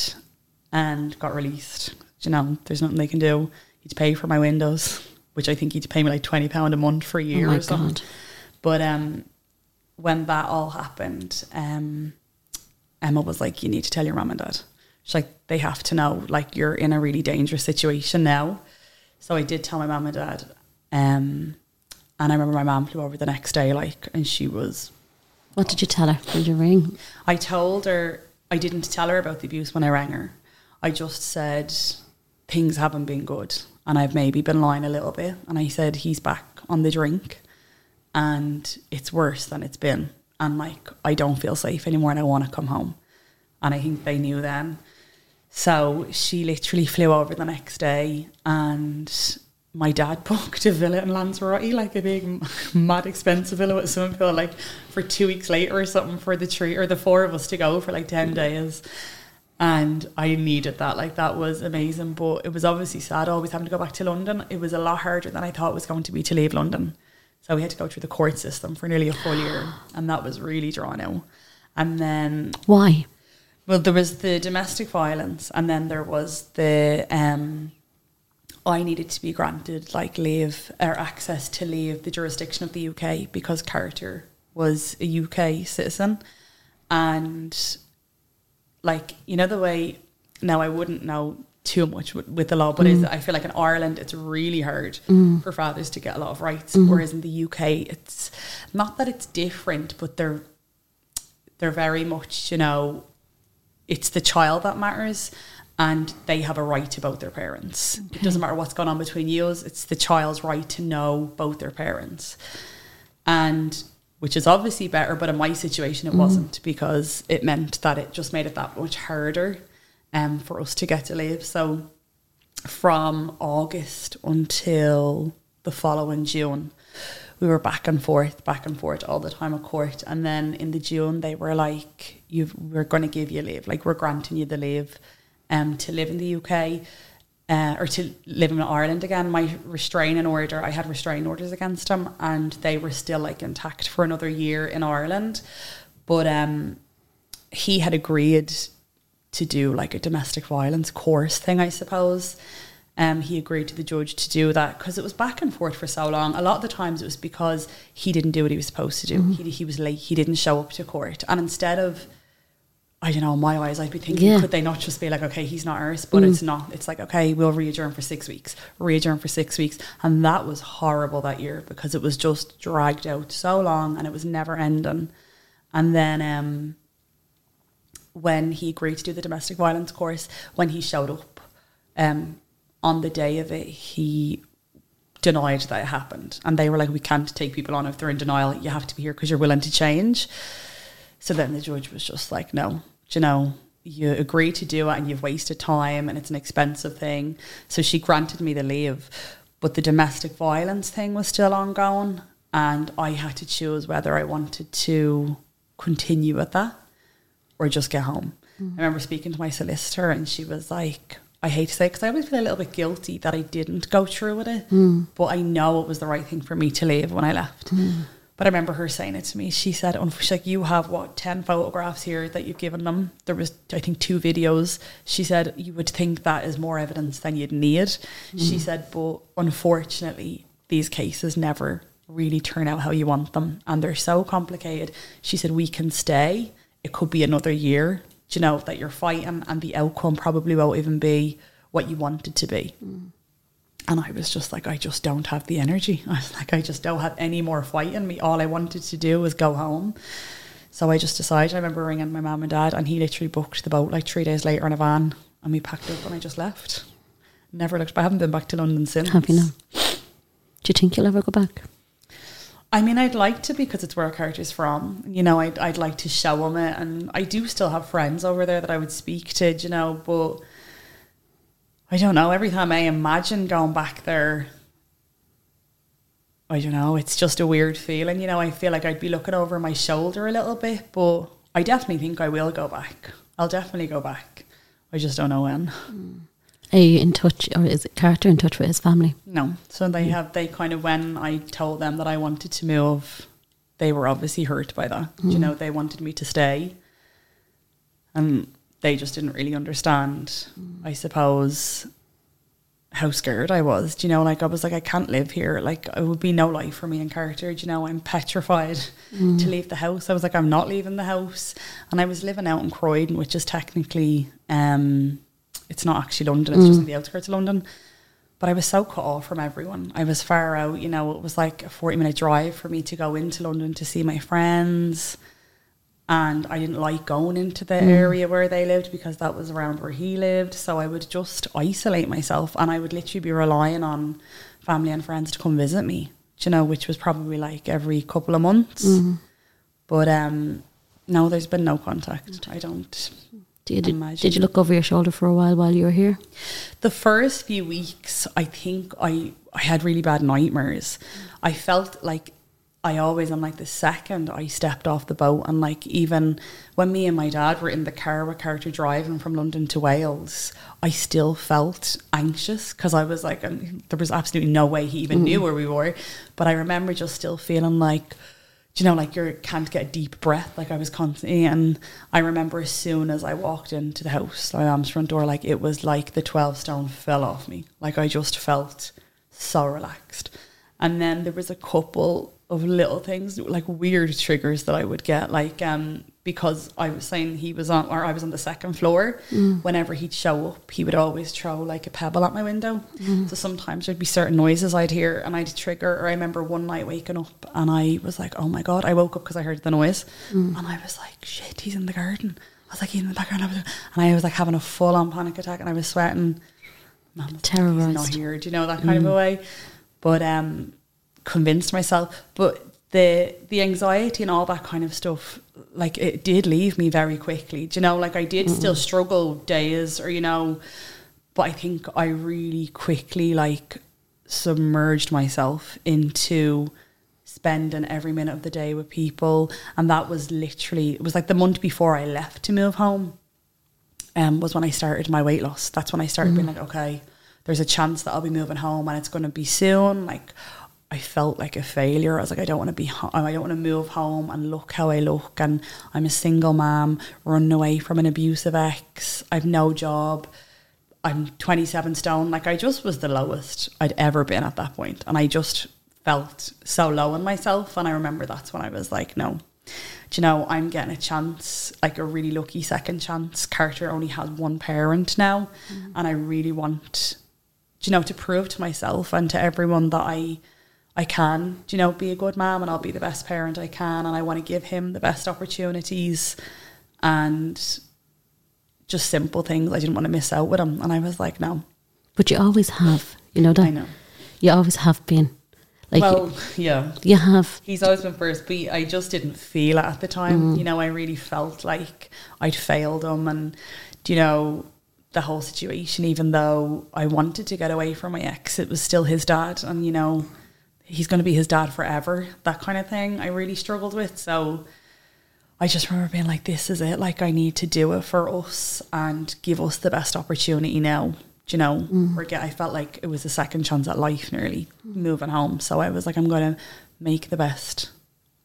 B: and got released. You know, there's nothing they can do. He'd pay for my windows, which I think he'd pay me like £20 a month for a year
A: my
B: or something.
A: God.
B: But um, when that all happened, um, Emma was like, you need to tell your mum and dad. She's like, they have to know, like, you're in a really dangerous situation now. So I did tell my mum and dad. Um, and I remember my mum flew over the next day, like, and she was.
A: What did you tell her? Did you ring?
B: I told her, I didn't tell her about the abuse when I rang her. I just said, things haven't been good. And I've maybe been lying a little bit. And I said, he's back on the drink and it's worse than it's been. And like, I don't feel safe anymore and I want to come home. And I think they knew then. So she literally flew over the next day and my dad booked a villa in Lanzarote, like a big, mad expensive villa with swimming pool, like for two weeks later or something for the three or the four of us to go for like 10 days. And I needed that. Like, that was amazing. But it was obviously sad always having to go back to London. It was a lot harder than I thought it was going to be to leave London. So we had to go through the court system for nearly a full year. And that was really drawn out. And then.
A: Why?
B: Well, there was the domestic violence, and then there was the. Um, I needed to be granted like leave or access to leave the jurisdiction of the UK because Carter was a UK citizen, and like you know the way now I wouldn't know too much with, with the law, but is mm. I feel like in Ireland it's really hard mm. for fathers to get a lot of rights, mm-hmm. whereas in the UK it's not that it's different, but they're they're very much you know it's the child that matters and they have a right to both their parents. It doesn't matter what's going on between you, it's the child's right to know both their parents. And which is obviously better, but in my situation it wasn't because it meant that it just made it that much harder um, for us to get to leave. So from August until the following June, we were back and forth, back and forth all the time at court. And then in the June, they were like, you we're going to give you leave, like we're granting you the leave um, to live in the UK uh, or to live in Ireland again. My restraining order, I had restraining orders against him, and they were still like intact for another year in Ireland. But um, he had agreed to do like a domestic violence course thing, I suppose. Um, he agreed to the judge to do that because it was back and forth for so long. A lot of the times it was because he didn't do what he was supposed to do. He, he was late. He didn't show up to court, and instead of I don't know, in my eyes, I'd be thinking,
A: Yeah.
B: could they not just be like, okay, he's not ours, but it's not. It's like, okay, we'll readjourn for six weeks, readjourn for six weeks. And that was horrible that year because it was just dragged out so long and it was never ending. And then um, when he agreed to do the domestic violence course, when he showed up um, on the day of it, he denied that it happened. And they were like, we can't take people on if they're in denial. You have to be here because you're willing to change. So then the judge was just like, no, you know, you agree to do it and you've wasted time and it's an expensive thing. So she granted me the leave, but the domestic violence thing was still ongoing. And I had to choose whether I wanted to continue with that or just get home. Mm. I remember speaking to my solicitor and she was like, I hate to say because I always feel a little bit guilty that I didn't go through with it, mm. but I know it was the right thing for me to leave when I left. Mm. But I remember her saying it to me. She said, "Oh, she's like, you have what ten photographs here that you've given them. There was, I think, two videos." She said, "You would think that is more evidence than you'd need." She mm-hmm. said, "But unfortunately, these cases never really turn out how you want them, and they're so complicated." She said, "We can stay. It could be another year, do you know, that you're fighting, and the outcome probably won't even be what you want it to be." Mm. And I was just like, I just don't have the energy. I was like, I just don't have any more fight in me. All I wanted to do was go home. So I just decided, I remember ringing my mum and dad, and he literally booked the boat like three days later in a van, and we packed up and I just left. Never looked back. I haven't been back to London since.
A: Have you now? Do you think you'll ever go back?
B: I mean, I'd like to because it's where our Carter's from. You know, I'd, I'd like to show him it. And I do still have friends over there that I would speak to, you know, but I don't know. Every time I imagine going back there, I don't know. It's just a weird feeling. You know, I feel like I'd be looking over my shoulder a little bit, but I definitely think I will go back. I'll definitely go back. I just don't know when.
A: Are you in touch, or is it Carter in touch with his family?
B: No. So they have, they kind of, when I told them that I wanted to move, they were obviously hurt by that. You mm. know, they wanted me to stay. And they just didn't really understand, mm. I suppose, how scared I was. Do you know, like I was like, I can't live here. Like it would be no life for me in Carter. Do you know, I'm petrified to mm. leave the house. I was like, I'm not leaving the house. And I was living out in Croydon, which is technically um it's not actually London, it's just mm. in the outskirts of London. But I was so cut off from everyone. I was far out, you know, it was like a 40 minute drive for me to go into London to see my friends. And I didn't like going into the area where they lived because that was around where he lived. So I would just isolate myself and I would literally be relying on family and friends to come visit me, you know, which was probably like every couple of months. But um, no, there's been no contact. I don't.
A: Did you,
B: Imagine.
A: did you look over your shoulder for a while while you were here?
B: The first few weeks, I think I I had really bad nightmares. I felt like I always am like the second I stepped off the boat and like even when me and my dad were in the car with Carter driving from London to Wales, I still felt anxious because I was like um, there was absolutely no way he even knew where we were. But I remember just still feeling like you know, like you can't get a deep breath, like I was constantly. And I remember as soon as I walked into the house, my mom's front door, like it was like the 12 stone fell off me. Like I just felt so relaxed. And then there was a couple of little things, like weird triggers that I would get, like um, because I was saying he was on, or I was on the second floor. Whenever he'd show up, he would always throw like a pebble at my window. So sometimes there'd be certain noises I'd hear, and I'd trigger. Or I remember one night waking up, and I was like, "Oh my god!" I woke up because I heard the noise, and I was like, "Shit, he's in the garden." I was like, "He's in the background," and I was like having a full on panic attack, and I was sweating. Man, he's not here. Do you know that kind of a way? But um, convinced myself. But the the anxiety and all that kind of stuff, like it did leave me very quickly. Do you know? Like I did still struggle days, or you know, but I think I really quickly like submerged myself into spending every minute of the day with people, and that was literally it was like the month before I left to move home um, was when I started my weight loss. That's when I started being like, okay, there's a chance that I'll be moving home and it's going to be soon. Like, I felt like a failure. I was like, I don't want to be, ho- I don't want to move home and look how I look. And I'm a single mom running away from an abusive ex. I've no job. I'm 27 stone. Like, I just was the lowest I'd ever been at that point. And I just felt so low in myself. And I remember that's when I was like, no, do you know, I'm getting a chance, like a really lucky second chance. Carter only has one parent now, mm. and I really want, do you know, to prove to myself and to everyone that I, I can, you know, be a good mom and I'll be the best parent I can, and I want to give him the best opportunities, and just simple things. I didn't want to miss out with him, and I was like, no,
A: But you always have, you know that?
B: I know.
A: You always have been. Like,
B: well, yeah,
A: you have.
B: He's always been first, but I just didn't feel it at the time. Mm. You know, I really felt like I'd failed him, and you know, the whole situation. Even though I wanted to get away from my ex, it was still his dad, and you know, he's going to be his dad forever. That kind of thing. I really struggled with. So I just remember being like, "This is it. Like, I need to do it for us and give us the best opportunity now." Do you know, mm. We're get, I felt like it was a second chance at life, nearly moving home. So I was like, I'm going to make the best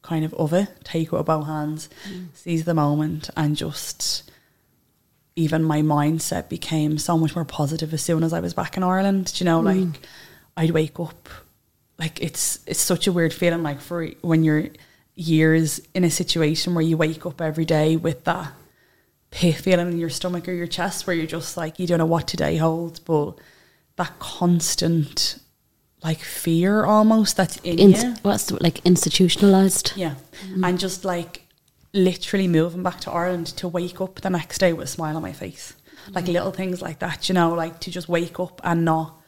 B: kind of of it, take it with both hands, mm. seize the moment, and just even my mindset became so much more positive as soon as I was back in Ireland. Do you know, mm. like I'd wake up, like it's it's such a weird feeling, like for when you're years in a situation where you wake up every day with that pit feeling in your stomach or your chest, where you're just like you don't know what today holds, but that constant like fear almost that's in
A: In,
B: you.
A: what's the, like institutionalized?
B: Yeah. Mm-hmm. And just like literally moving back to Ireland to wake up the next day with a smile on my face. Like mm-hmm. little things like that, you know, like to just wake up and not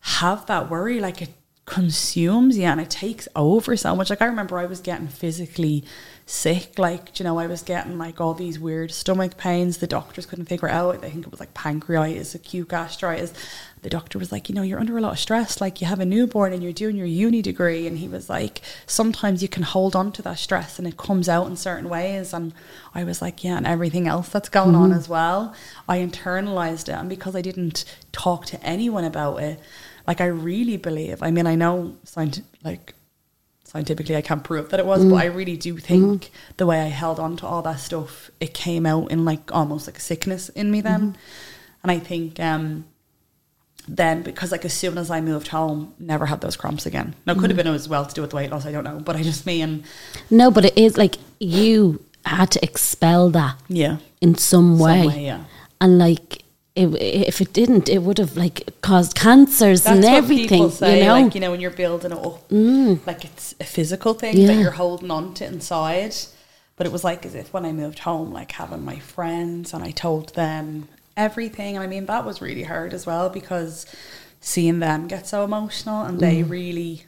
B: have that worry. Like it consumes you and it takes over so much. Like I remember I was getting physically sick. Like, you know, I was getting like all these weird stomach pains. The doctors couldn't figure it out. I think it was like pancreatitis, acute gastritis. The doctor was like, you know, you're under a lot of stress. Like you have a newborn and you're doing your uni degree. And he was like, sometimes you can hold on to that stress and it comes out in certain ways. And I was like, yeah, and everything else that's going on mm-hmm. as well. I internalized it. And because I didn't talk to anyone about it, like I really believe, I mean, I know scient- like scientifically I can't prove that it was, but mm. I really do think mm. the way I held on to all that stuff, it came out in like almost like a sickness in me then. Mm-hmm. And I think um then because like as soon as I moved home, never had those cramps again. Now it could have mm. been as well to do with the weight loss, I don't know. But I just mean
A: No, but it is like you had to expel that
B: yeah.
A: in some way.
B: way, yeah.
A: And like, it, if it didn't, it would have like caused cancers
B: That's
A: and everything.
B: people say,
A: you know,
B: like you know when you're building it up, mm. like it's a physical thing that you're holding on to inside. But it was like as if when I moved home, like having my friends and I told them everything. And I mean that was really hard as well because seeing them get so emotional and they mm. really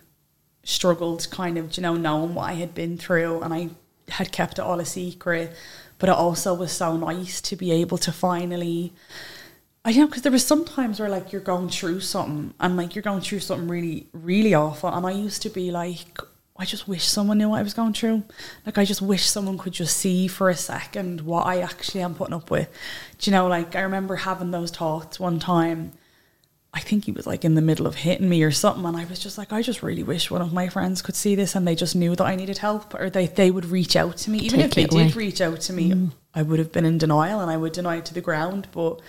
B: struggled kind of, you know, knowing what I had been through and I had kept it all a secret. But it also was so nice to be able to finally I know because there was some times where like you're going through something and like you're going through something really, really awful. And I used to be like, I just wish someone knew what I was going through. Like I just wish someone could just see for a second what I actually am putting up with. Do you know, like I remember having those thoughts one time. I think he was like in the middle of hitting me or something, and I was just like, I just really wish one of my friends could see this and they just knew that I needed help, or they they would reach out to me. Even
A: Take
B: if they
A: away.
B: did reach out to me, mm. I would have been in denial and I would deny it to the ground. But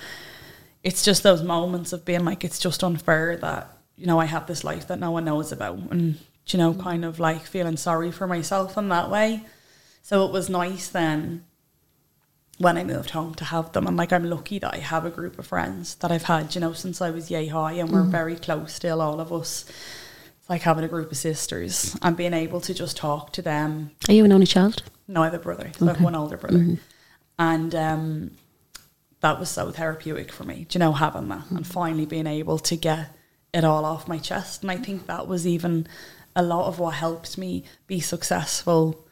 B: it's just those moments of being like, it's just unfair that you know I have this life that no one knows about, and you know, mm. kind of like feeling sorry for myself in that way. So it was nice then when I moved home to have them. And like, I'm lucky that I have a group of friends that I've had, you know, since I was yay high, and we're mm. very close still, all of us. It's like having a group of sisters and being able to just talk to them.
A: are you an only child?
B: No, I have a brother. So I have one older brother. Mm-hmm. And um, that was so therapeutic for me, do you know, having that and mm-hmm. finally being able to get it all off my chest. And I think that was even a lot of what helped me be successful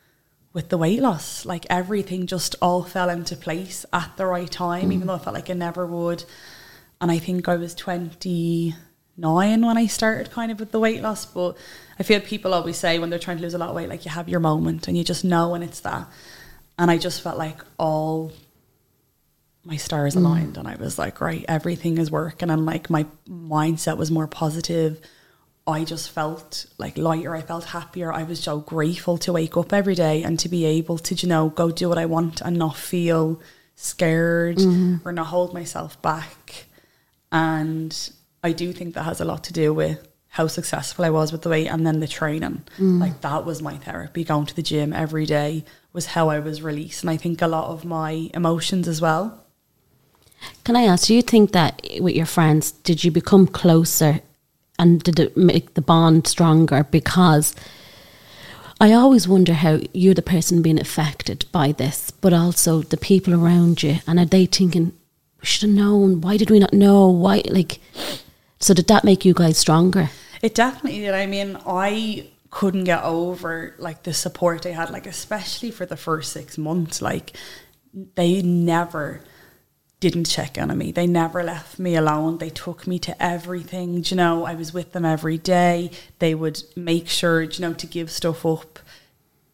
B: with the weight loss. Like everything just all fell into place at the right time, even mm-hmm. though I felt like I never would. And I think I was 29 when I started kind of with the weight loss. But I feel people always say when they're trying to lose a lot of weight, like you have your moment and you just know when it's that. And I just felt like all my stars mm. aligned and I was like, right, everything is working and like my mindset was more positive. I just felt like lighter, I felt happier. I was so grateful to wake up every day and to be able to, you know, go do what I want and not feel scared mm-hmm. or not hold myself back. And I do think that has a lot to do with how successful I was with the weight and then the training. Mm. Like that was my therapy. Going to the gym every day was how I was released. And I think a lot of my emotions as well.
A: Can I ask, do you think that with your friends, did you become closer and did it make the bond stronger? Because I always wonder how you're the person being affected by this, but also the people around you. And are they thinking, we should have known? Why did we not know? Why, like, so did that make you guys stronger?
B: It definitely did. I mean, I couldn't get over like the support I had, like especially for the first six months. Like they never didn't check in on me. They never left me alone. They took me to everything. Do You know, I was with them every day. They would make sure, you know, to give stuff up,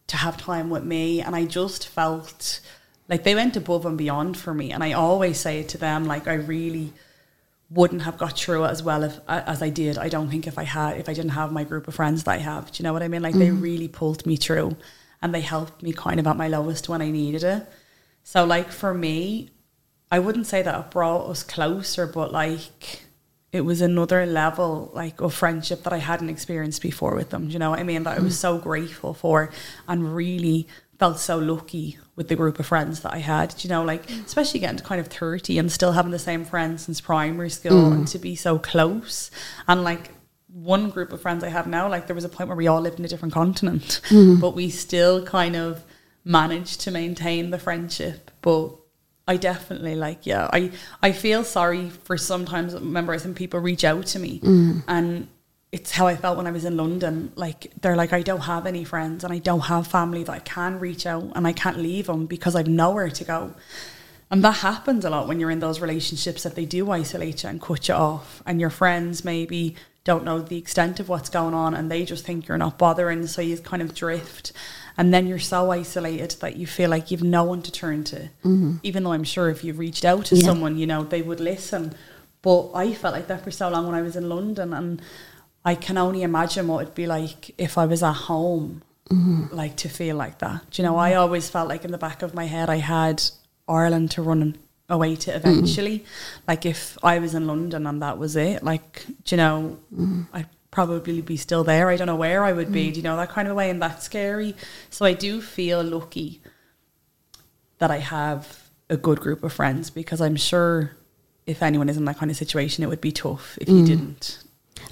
B: to have time with me. And I just felt like they went above and beyond for me. And I always say it to them, like I really wouldn't have got through it as well if, uh, as I did. I don't think if I had, if I didn't have my group of friends that I have. Do you know what I mean? Like they mm-hmm. really pulled me through, and they helped me kind of at my lowest when I needed it. So like for me, I wouldn't say that it brought us closer, but like it was another level like of friendship that I hadn't experienced before with them. Do you know what I mean? That I was mm. so grateful for and really felt so lucky with the group of friends that I had. Do you know, like mm. especially getting to kind of thirty and still having the same friends since primary school mm. and to be so close. And like one group of friends I have now, like there was a point where we all lived in a different continent, but we still kind of managed to maintain the friendship. But I definitely like, yeah, I, I feel sorry for sometimes members and people reach out to me mm. and it's how I felt when I was in London. Like they're like, I don't have any friends and I don't have family that I can reach out and I can't leave them because I've nowhere to go. And that happens a lot when you're in those relationships that they do isolate you and cut you off, and your friends maybe don't know the extent of what's going on and they just think you're not bothering, so you kind of drift. And then you're so isolated that you feel like you've no one to turn to. Mm-hmm. Even though I'm sure if you reached out to
A: Yeah.
B: someone, you know, they would listen. But I felt like that for so long when I was in London, and I can only imagine what it'd be like if I was at home, mm-hmm. like to feel like that. Do you know, I always felt like in the back of my head I had Ireland to run away to mm-hmm. eventually. Like if I was in London and that was it, like do you know, I'd probably be still there. I don't know where I would be. Mm. Do you know that kind of way, and that's scary. So I do feel lucky that I have a good group of friends because I'm sure if anyone is in that kind of situation, it would be tough if you mm. didn't.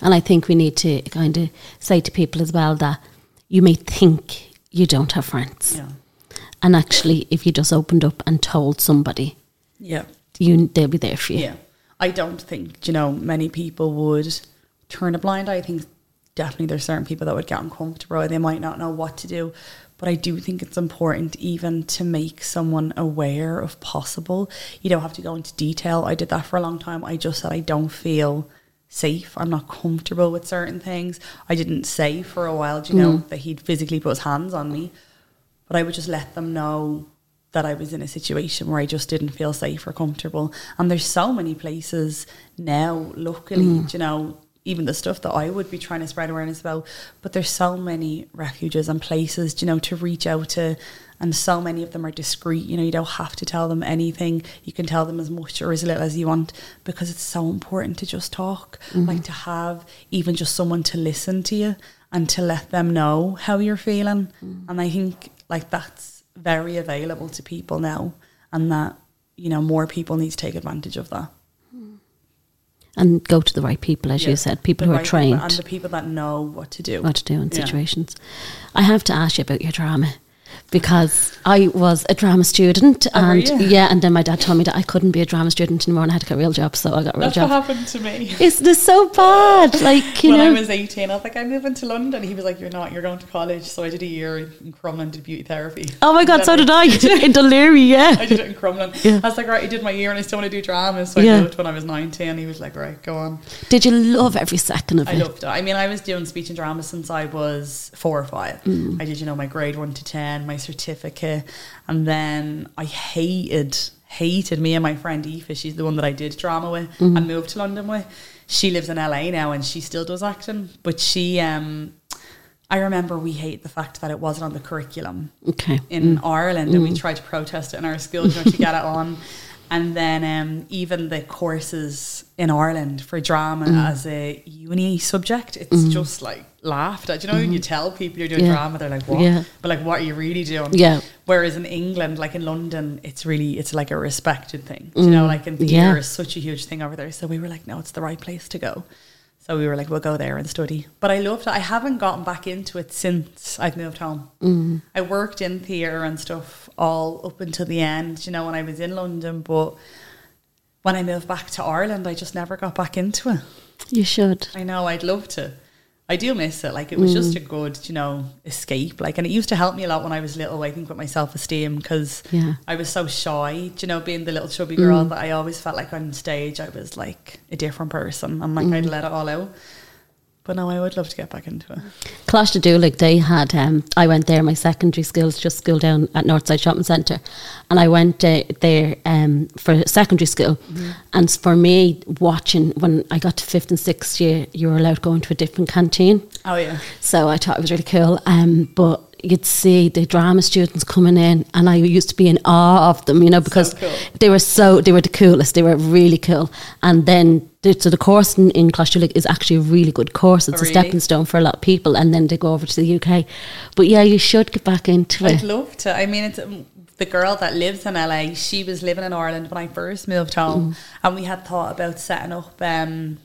A: And I think we need to kind of say to people as well that you may think you don't have friends.
B: Yeah.
A: And actually, if you just opened up and told somebody,
B: Yeah.
A: you they'll be there for you.
B: Yeah. I don't think, you know, many people would turn a blind eye. I think definitely there's certain people that would get uncomfortable or they might not know what to do. But I do think it's important even to make someone aware of possible. You don't have to go into detail. I did that for a long time. I just said I don't feel safe. I'm not comfortable with certain things. I didn't say for a while, do you know, mm. that he'd physically put his hands on me. But I would just let them know that I was in a situation where I just didn't feel safe or comfortable. And there's so many places now, luckily, mm. do you know, even the stuff that I would be trying to spread awareness about. But there's so many refuges and places, you know, to reach out to. And so many of them are discreet. You know, you don't have to tell them anything. You can tell them as much or as little as you want because it's so important to just talk. Mm-hmm. Like to have even just someone to listen to you and to let them know how you're feeling. Mm. And I think like that's very available to people now and that, you know, more people need to take advantage of that.
A: And go to the right people, as
B: Yeah.
A: you said, people who are trained
B: and the people that know what to do.
A: what to do in
B: Yeah.
A: situations. I have to ask you about your drama because I was a drama student
B: Oh,
A: and yeah, and then my dad told me that I couldn't be a drama student anymore and I had to get a real job, so I got a real
B: That's
A: job.
B: what happened to me.
A: It's this so bad? Like, you
B: when
A: know,
B: I was 18, I was like, I'm moving to London. He was like, You're not, you're going to college. So I did a year in Crumlin, did beauty therapy.
A: oh my god, so did I in Deliri, yeah.
B: I did it in Crumlin.
A: Yeah.
B: I was like, Right, I did my year and I still want to do drama. So
A: Yeah.
B: I moved when I was 19. He was like, Right, go on.
A: Did you love every second of
B: I
A: it?
B: I loved it. I mean, I was doing speech and drama since I was four or five.
A: Mm.
B: I did, you know, my grade one to 10, my certificate. And then I hated, hated me and my friend Aoife. She's the one that I did drama with
A: Mm-hmm.
B: and moved to London with. She lives in LA now and she still does acting. But she, um, I remember we hate the fact that it wasn't on the curriculum
A: Okay.
B: in Ireland and we tried to protest it in our school you know, to get it on. And then um, even the courses in Ireland for drama mm-hmm. as a uni subject, it's mm-hmm. just like laughed at. You know, when you mm-hmm. tell people you're doing
A: Yeah.
B: drama, they're like, what?
A: Yeah.
B: But like, what are you really doing?
A: Yeah.
B: Whereas in England, like in London, it's really, it's like a respected thing. You know, mm. like in theatre,
A: Yeah.
B: it's such a huge thing over there. So we were like, no, it's the right place to go. So we were like, we'll go there and study. But I loved it. I haven't gotten back into it since I've moved home.
A: Mm.
B: I worked in theatre and stuff all up until the end, you know, when I was in London. But when I moved back to Ireland, I just never got back into it.
A: You should.
B: I know, I'd love to. I do miss it. Like, it was just a mm. good, you know, escape. Like, and it used to help me a lot when I was little, I think, with my self esteem because
A: Yeah.
B: I was so shy, you know, being the little chubby mm. girl that I always felt like on stage I was like a different person I'm like I'd mm. let it all out. But no, I would love to get back into it.
A: Clash to do like they had um I went there my secondary schools just school down at Northside Shopping Centre. And I went uh, there um for secondary school. And for me watching when I got to fifth and sixth year you were allowed going to go into a different canteen.
B: Oh, yeah.
A: so I thought it was really cool. Um but you'd see the drama students coming in and I used to be in awe of them you know because
B: cool.
A: they were so they were the coolest they were really cool and then the, so the course in, in Coláiste Dhúlaigh is actually a really good course it's
B: Oh,
A: a stepping stone for a lot of people and then they go over to the UK but yeah you should get back into
B: I'd
A: it
B: love to. I mean, it's um, the girl that lives in LA. She was living in Ireland when I first moved home,
A: Mm.
B: and we had thought about setting up um,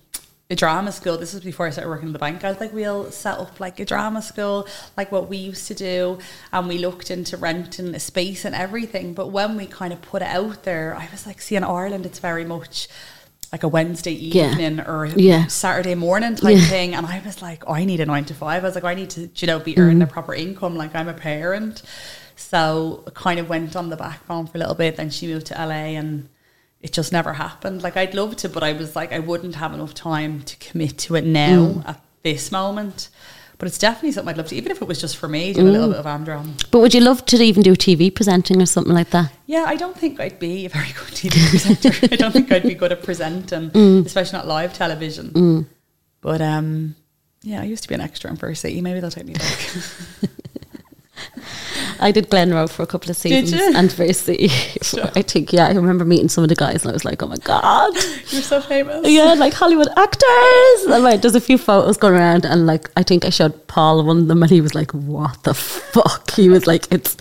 B: a drama school. This was before I started working in the bank. I was like, we'll set up like a drama school, like what we used to do, and we looked into renting a space and everything. But when we kind of put it out there, I was like, see, in Ireland, it's very much. Like a Wednesday
A: Yeah.
B: evening or
A: Yeah.
B: Saturday morning type
A: Yeah.
B: thing, and I was like, I need a nine to five. I was like, I need to, you know, be earning mm-hmm. a proper income. Like I'm a parent, so I kind of went on the backbone for a little bit. Then she moved to LA, and it just never happened. Like I'd love to, but I was like, I wouldn't have enough time to commit to it now mm. at this moment. But it's definitely something I'd love to, even if it was just for me, do a little mm. bit of Amdram.
A: but would you love to even do TV presenting or something like that
B: Yeah, I don't think I'd be a very good TV presenter. I don't think I'd be good at presenting, mm. especially not live television. But um, yeah, I used to be an extra in Fair City. Maybe they'll take me back.
A: I did Glenroe for a couple of seasons and Fair City. I think, yeah, I remember meeting some of the guys and I was like, oh my God.
B: You're so famous.
A: Yeah, like Hollywood actors. And like, there's a few photos going around, and like, I think I showed Paul one of them, and he was like, "What the fuck?" He was like, "It's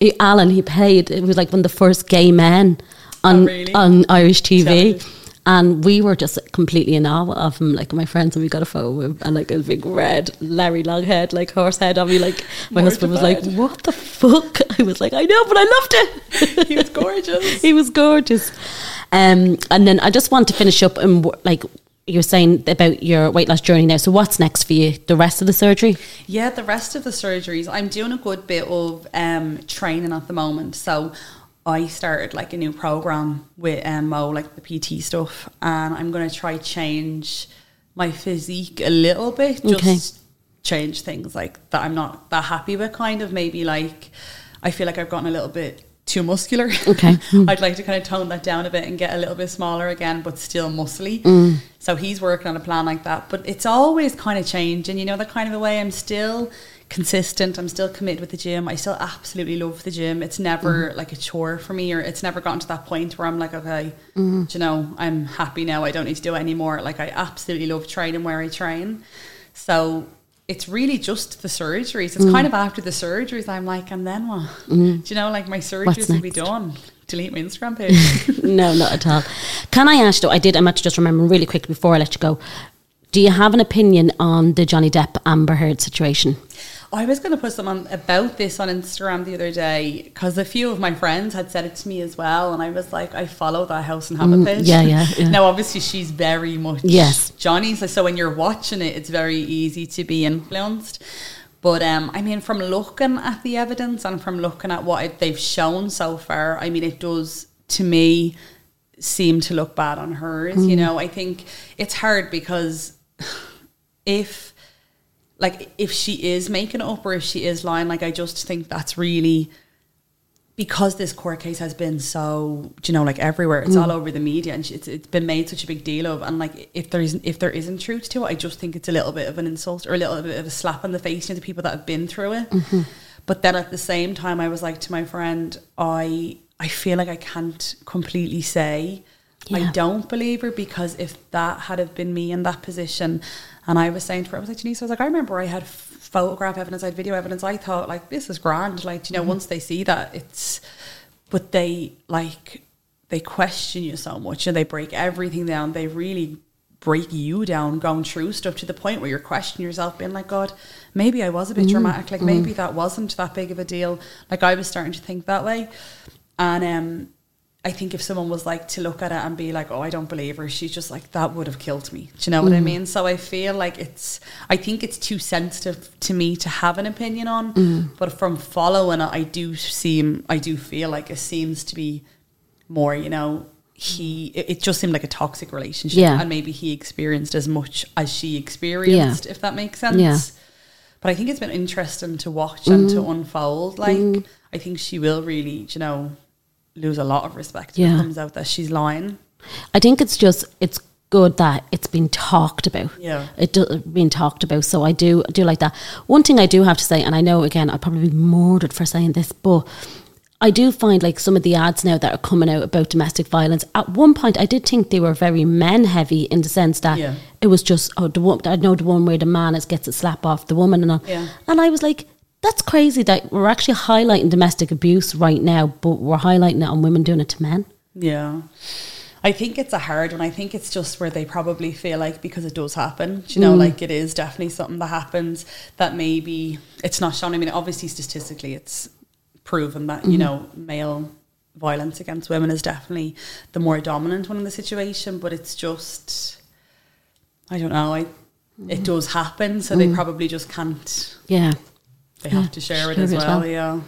A: he, Alan." He played. It was like one of the first gay men on
B: Oh, really?
A: on Irish TV.
B: Jealous.
A: And we were just completely in awe of him, like my friends, and we got a photo with him, and like a big red Larry Longhead, like horse head on me. Like my husband was like, "What the fuck?" I was like, "I know, but I loved it."
B: He was gorgeous.
A: he was gorgeous. Um, and then I just want to finish up and like you're saying about your weight loss journey now. So what's next for you? The rest of the surgery?
B: Yeah, the rest of the surgeries, I'm doing a good bit of um, training at the moment. So I started like a new program with um, Mo, like the PT stuff, and I'm going to try change my physique a little bit. Just
A: Okay.
B: change things like that I'm not that happy with. Kind of maybe like I feel like I've gotten a little bit too muscular.
A: Okay. Mm.
B: I'd like to kind of tone that down a bit and get a little bit smaller again, but still muscly.
A: Mm.
B: So he's working on a plan like that. But it's always kind of changing, you know, that kind of a way. I'm still consistent. I'm still committed with the gym. I still absolutely love the gym. It's never
A: Mm-hmm.
B: like a chore for me, or it's never gotten to that point where I'm like, okay,
A: Mm-hmm.
B: you know, I'm happy now. I don't need to do it anymore. Like I absolutely love training where I train. So it's really just the surgeries. It's
A: Mm.
B: kind of after the surgeries, I'm like, and then what? Do you know, like my surgeries will be done. Delete my Instagram page.
A: no, not at all. Can I ask though? I did. I'm actually just remembering really quick before I let you go. Do you have an opinion on the Johnny Depp Amber Heard situation?
B: I was going to put something about this on Instagram the other day because a few of my friends had said it to me as well, and I was like, I follow that house and have a page.
A: Mm, yeah, yeah, yeah.
B: Now, obviously, she's very much
A: Yes.
B: Johnny's. So when you're watching it, it's very easy to be influenced. But um, I mean, from looking at the evidence and from looking at what it, they've shown so far, I mean, it does to me seem to look bad on hers.
A: Mm.
B: You know, I think it's hard because if like if she is making it up or if she is lying, like I just think that's really because this court case has been so, you know, like everywhere, it's all mm. over the media, and it's it's been made such a big deal of. And like, if there isn't if there isn't truth to it, I just think it's a little bit of an insult or a little bit of a slap in the face to the people that have been through it. Mm-hmm. But then at the same time, I was like to my friend, I I feel like I can't completely say I don't believe her because if that had have been me in that position, and I was saying to her, I was like, Denise, I was like, I remember I had photograph evidence, I had video evidence. I thought like this is grand, like you know, mm-hmm. once they see that, it's. But they like they question you so much and they break everything down. They really break you down going through stuff to the point where you're questioning yourself, being like, God, maybe I was a bit mm-hmm. dramatic. Like mm-hmm. maybe that wasn't that big of a deal. Like I was starting to think that way. And um I think if someone was like to look at it and be like, "Oh, I don't believe her," she's just like, "That would have killed me." Do you know what I mm. mean? So I feel like it's, I think it's too sensitive to me to have an opinion on. Mm. But from following it, I do seem, I do feel like it seems to be more. You know, he, it, it just seemed like a toxic relationship,
A: Yeah.
B: and maybe he experienced as much as she experienced, if that makes sense.
A: Yeah.
B: But I think it's been interesting to watch and to mm. unfold. Like, I think she will really, you know, lose a lot of respect when
A: Yeah.
B: it comes out that she's lying.
A: I think it's just it's good that it's been talked about.
B: Yeah.
A: it do, been talked about. So I do do like that. One thing I do have to say, and I know again I'll probably be murdered for saying this, but I do find like some of the ads now that are coming out about domestic violence. At one point, I did think they were very men heavy in the sense that
B: Yeah.
A: it was just oh the one I know the one where the man is gets a slap off the woman and all.
B: Yeah.
A: And I was like. That's crazy that we're actually highlighting domestic abuse right now, but we're highlighting it on women doing it to men.
B: Yeah. I think it's a hard one. I think it's just where they probably feel like because it does happen, you know, mm. like it is definitely something that happens that maybe it's not shown. I mean, obviously, statistically, it's proven that, you mm-hmm. know, male violence against women is definitely the more dominant one in the situation, but it's just, I don't know, I, it mm. does happen, so they mm. probably just can't,
A: Yeah.
B: They have to share it as
A: it as
B: well,
A: well.
B: yeah.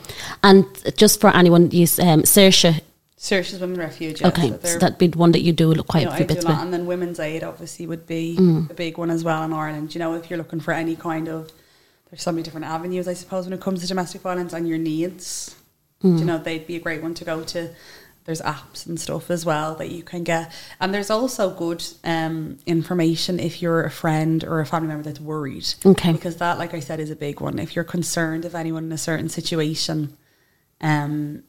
A: And just for anyone, use um, Saoirse.
B: Saoirse's Women Refuge, yeah,
A: Okay,
B: so
A: so that'd be one that you do look quite
B: you know,
A: a few bits with.
B: and then Women's Aid obviously would be
A: Mm.
B: a big one as well in Ireland. You know, if you're looking for any kind of, there's so many different avenues, I suppose, when it comes to domestic violence and your needs.
A: Mm.
B: You know, they'd be a great one to go to. There's apps and stuff as well that you can get, and there's also good um, information if you're a friend or a family member that's worried.
A: Okay.
B: because that, like I said, is a big one. If you're concerned of anyone in a certain situation, um,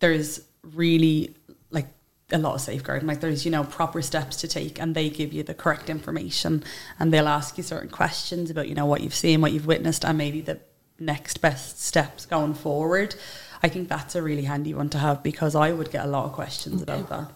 B: there's really like a lot of safeguarding. Like there's you know proper steps to take, and they give you the correct information, and they'll ask you certain questions about you know what you've seen, what you've witnessed, and maybe the next best steps going forward. I think that's a really handy one to have because I would get a lot of questions about that.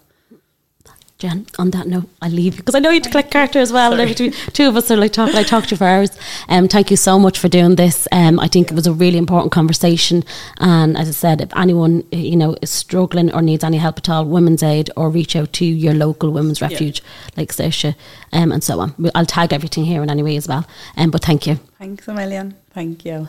A: Jen, on that note, I leave you because I know you have to collect Carter as well. And every two, two of us are like talking. I talked to you for hours. Um, thank you so much for doing this. Um, I think it was a really important conversation. And as I said, if anyone you know is struggling or needs any help at all, Women's Aid or reach out to your local women's refuge like Saoirse, um, and so on. I'll tag everything here in any way as well. Um, but thank you.
B: Thanks a million. Thank you.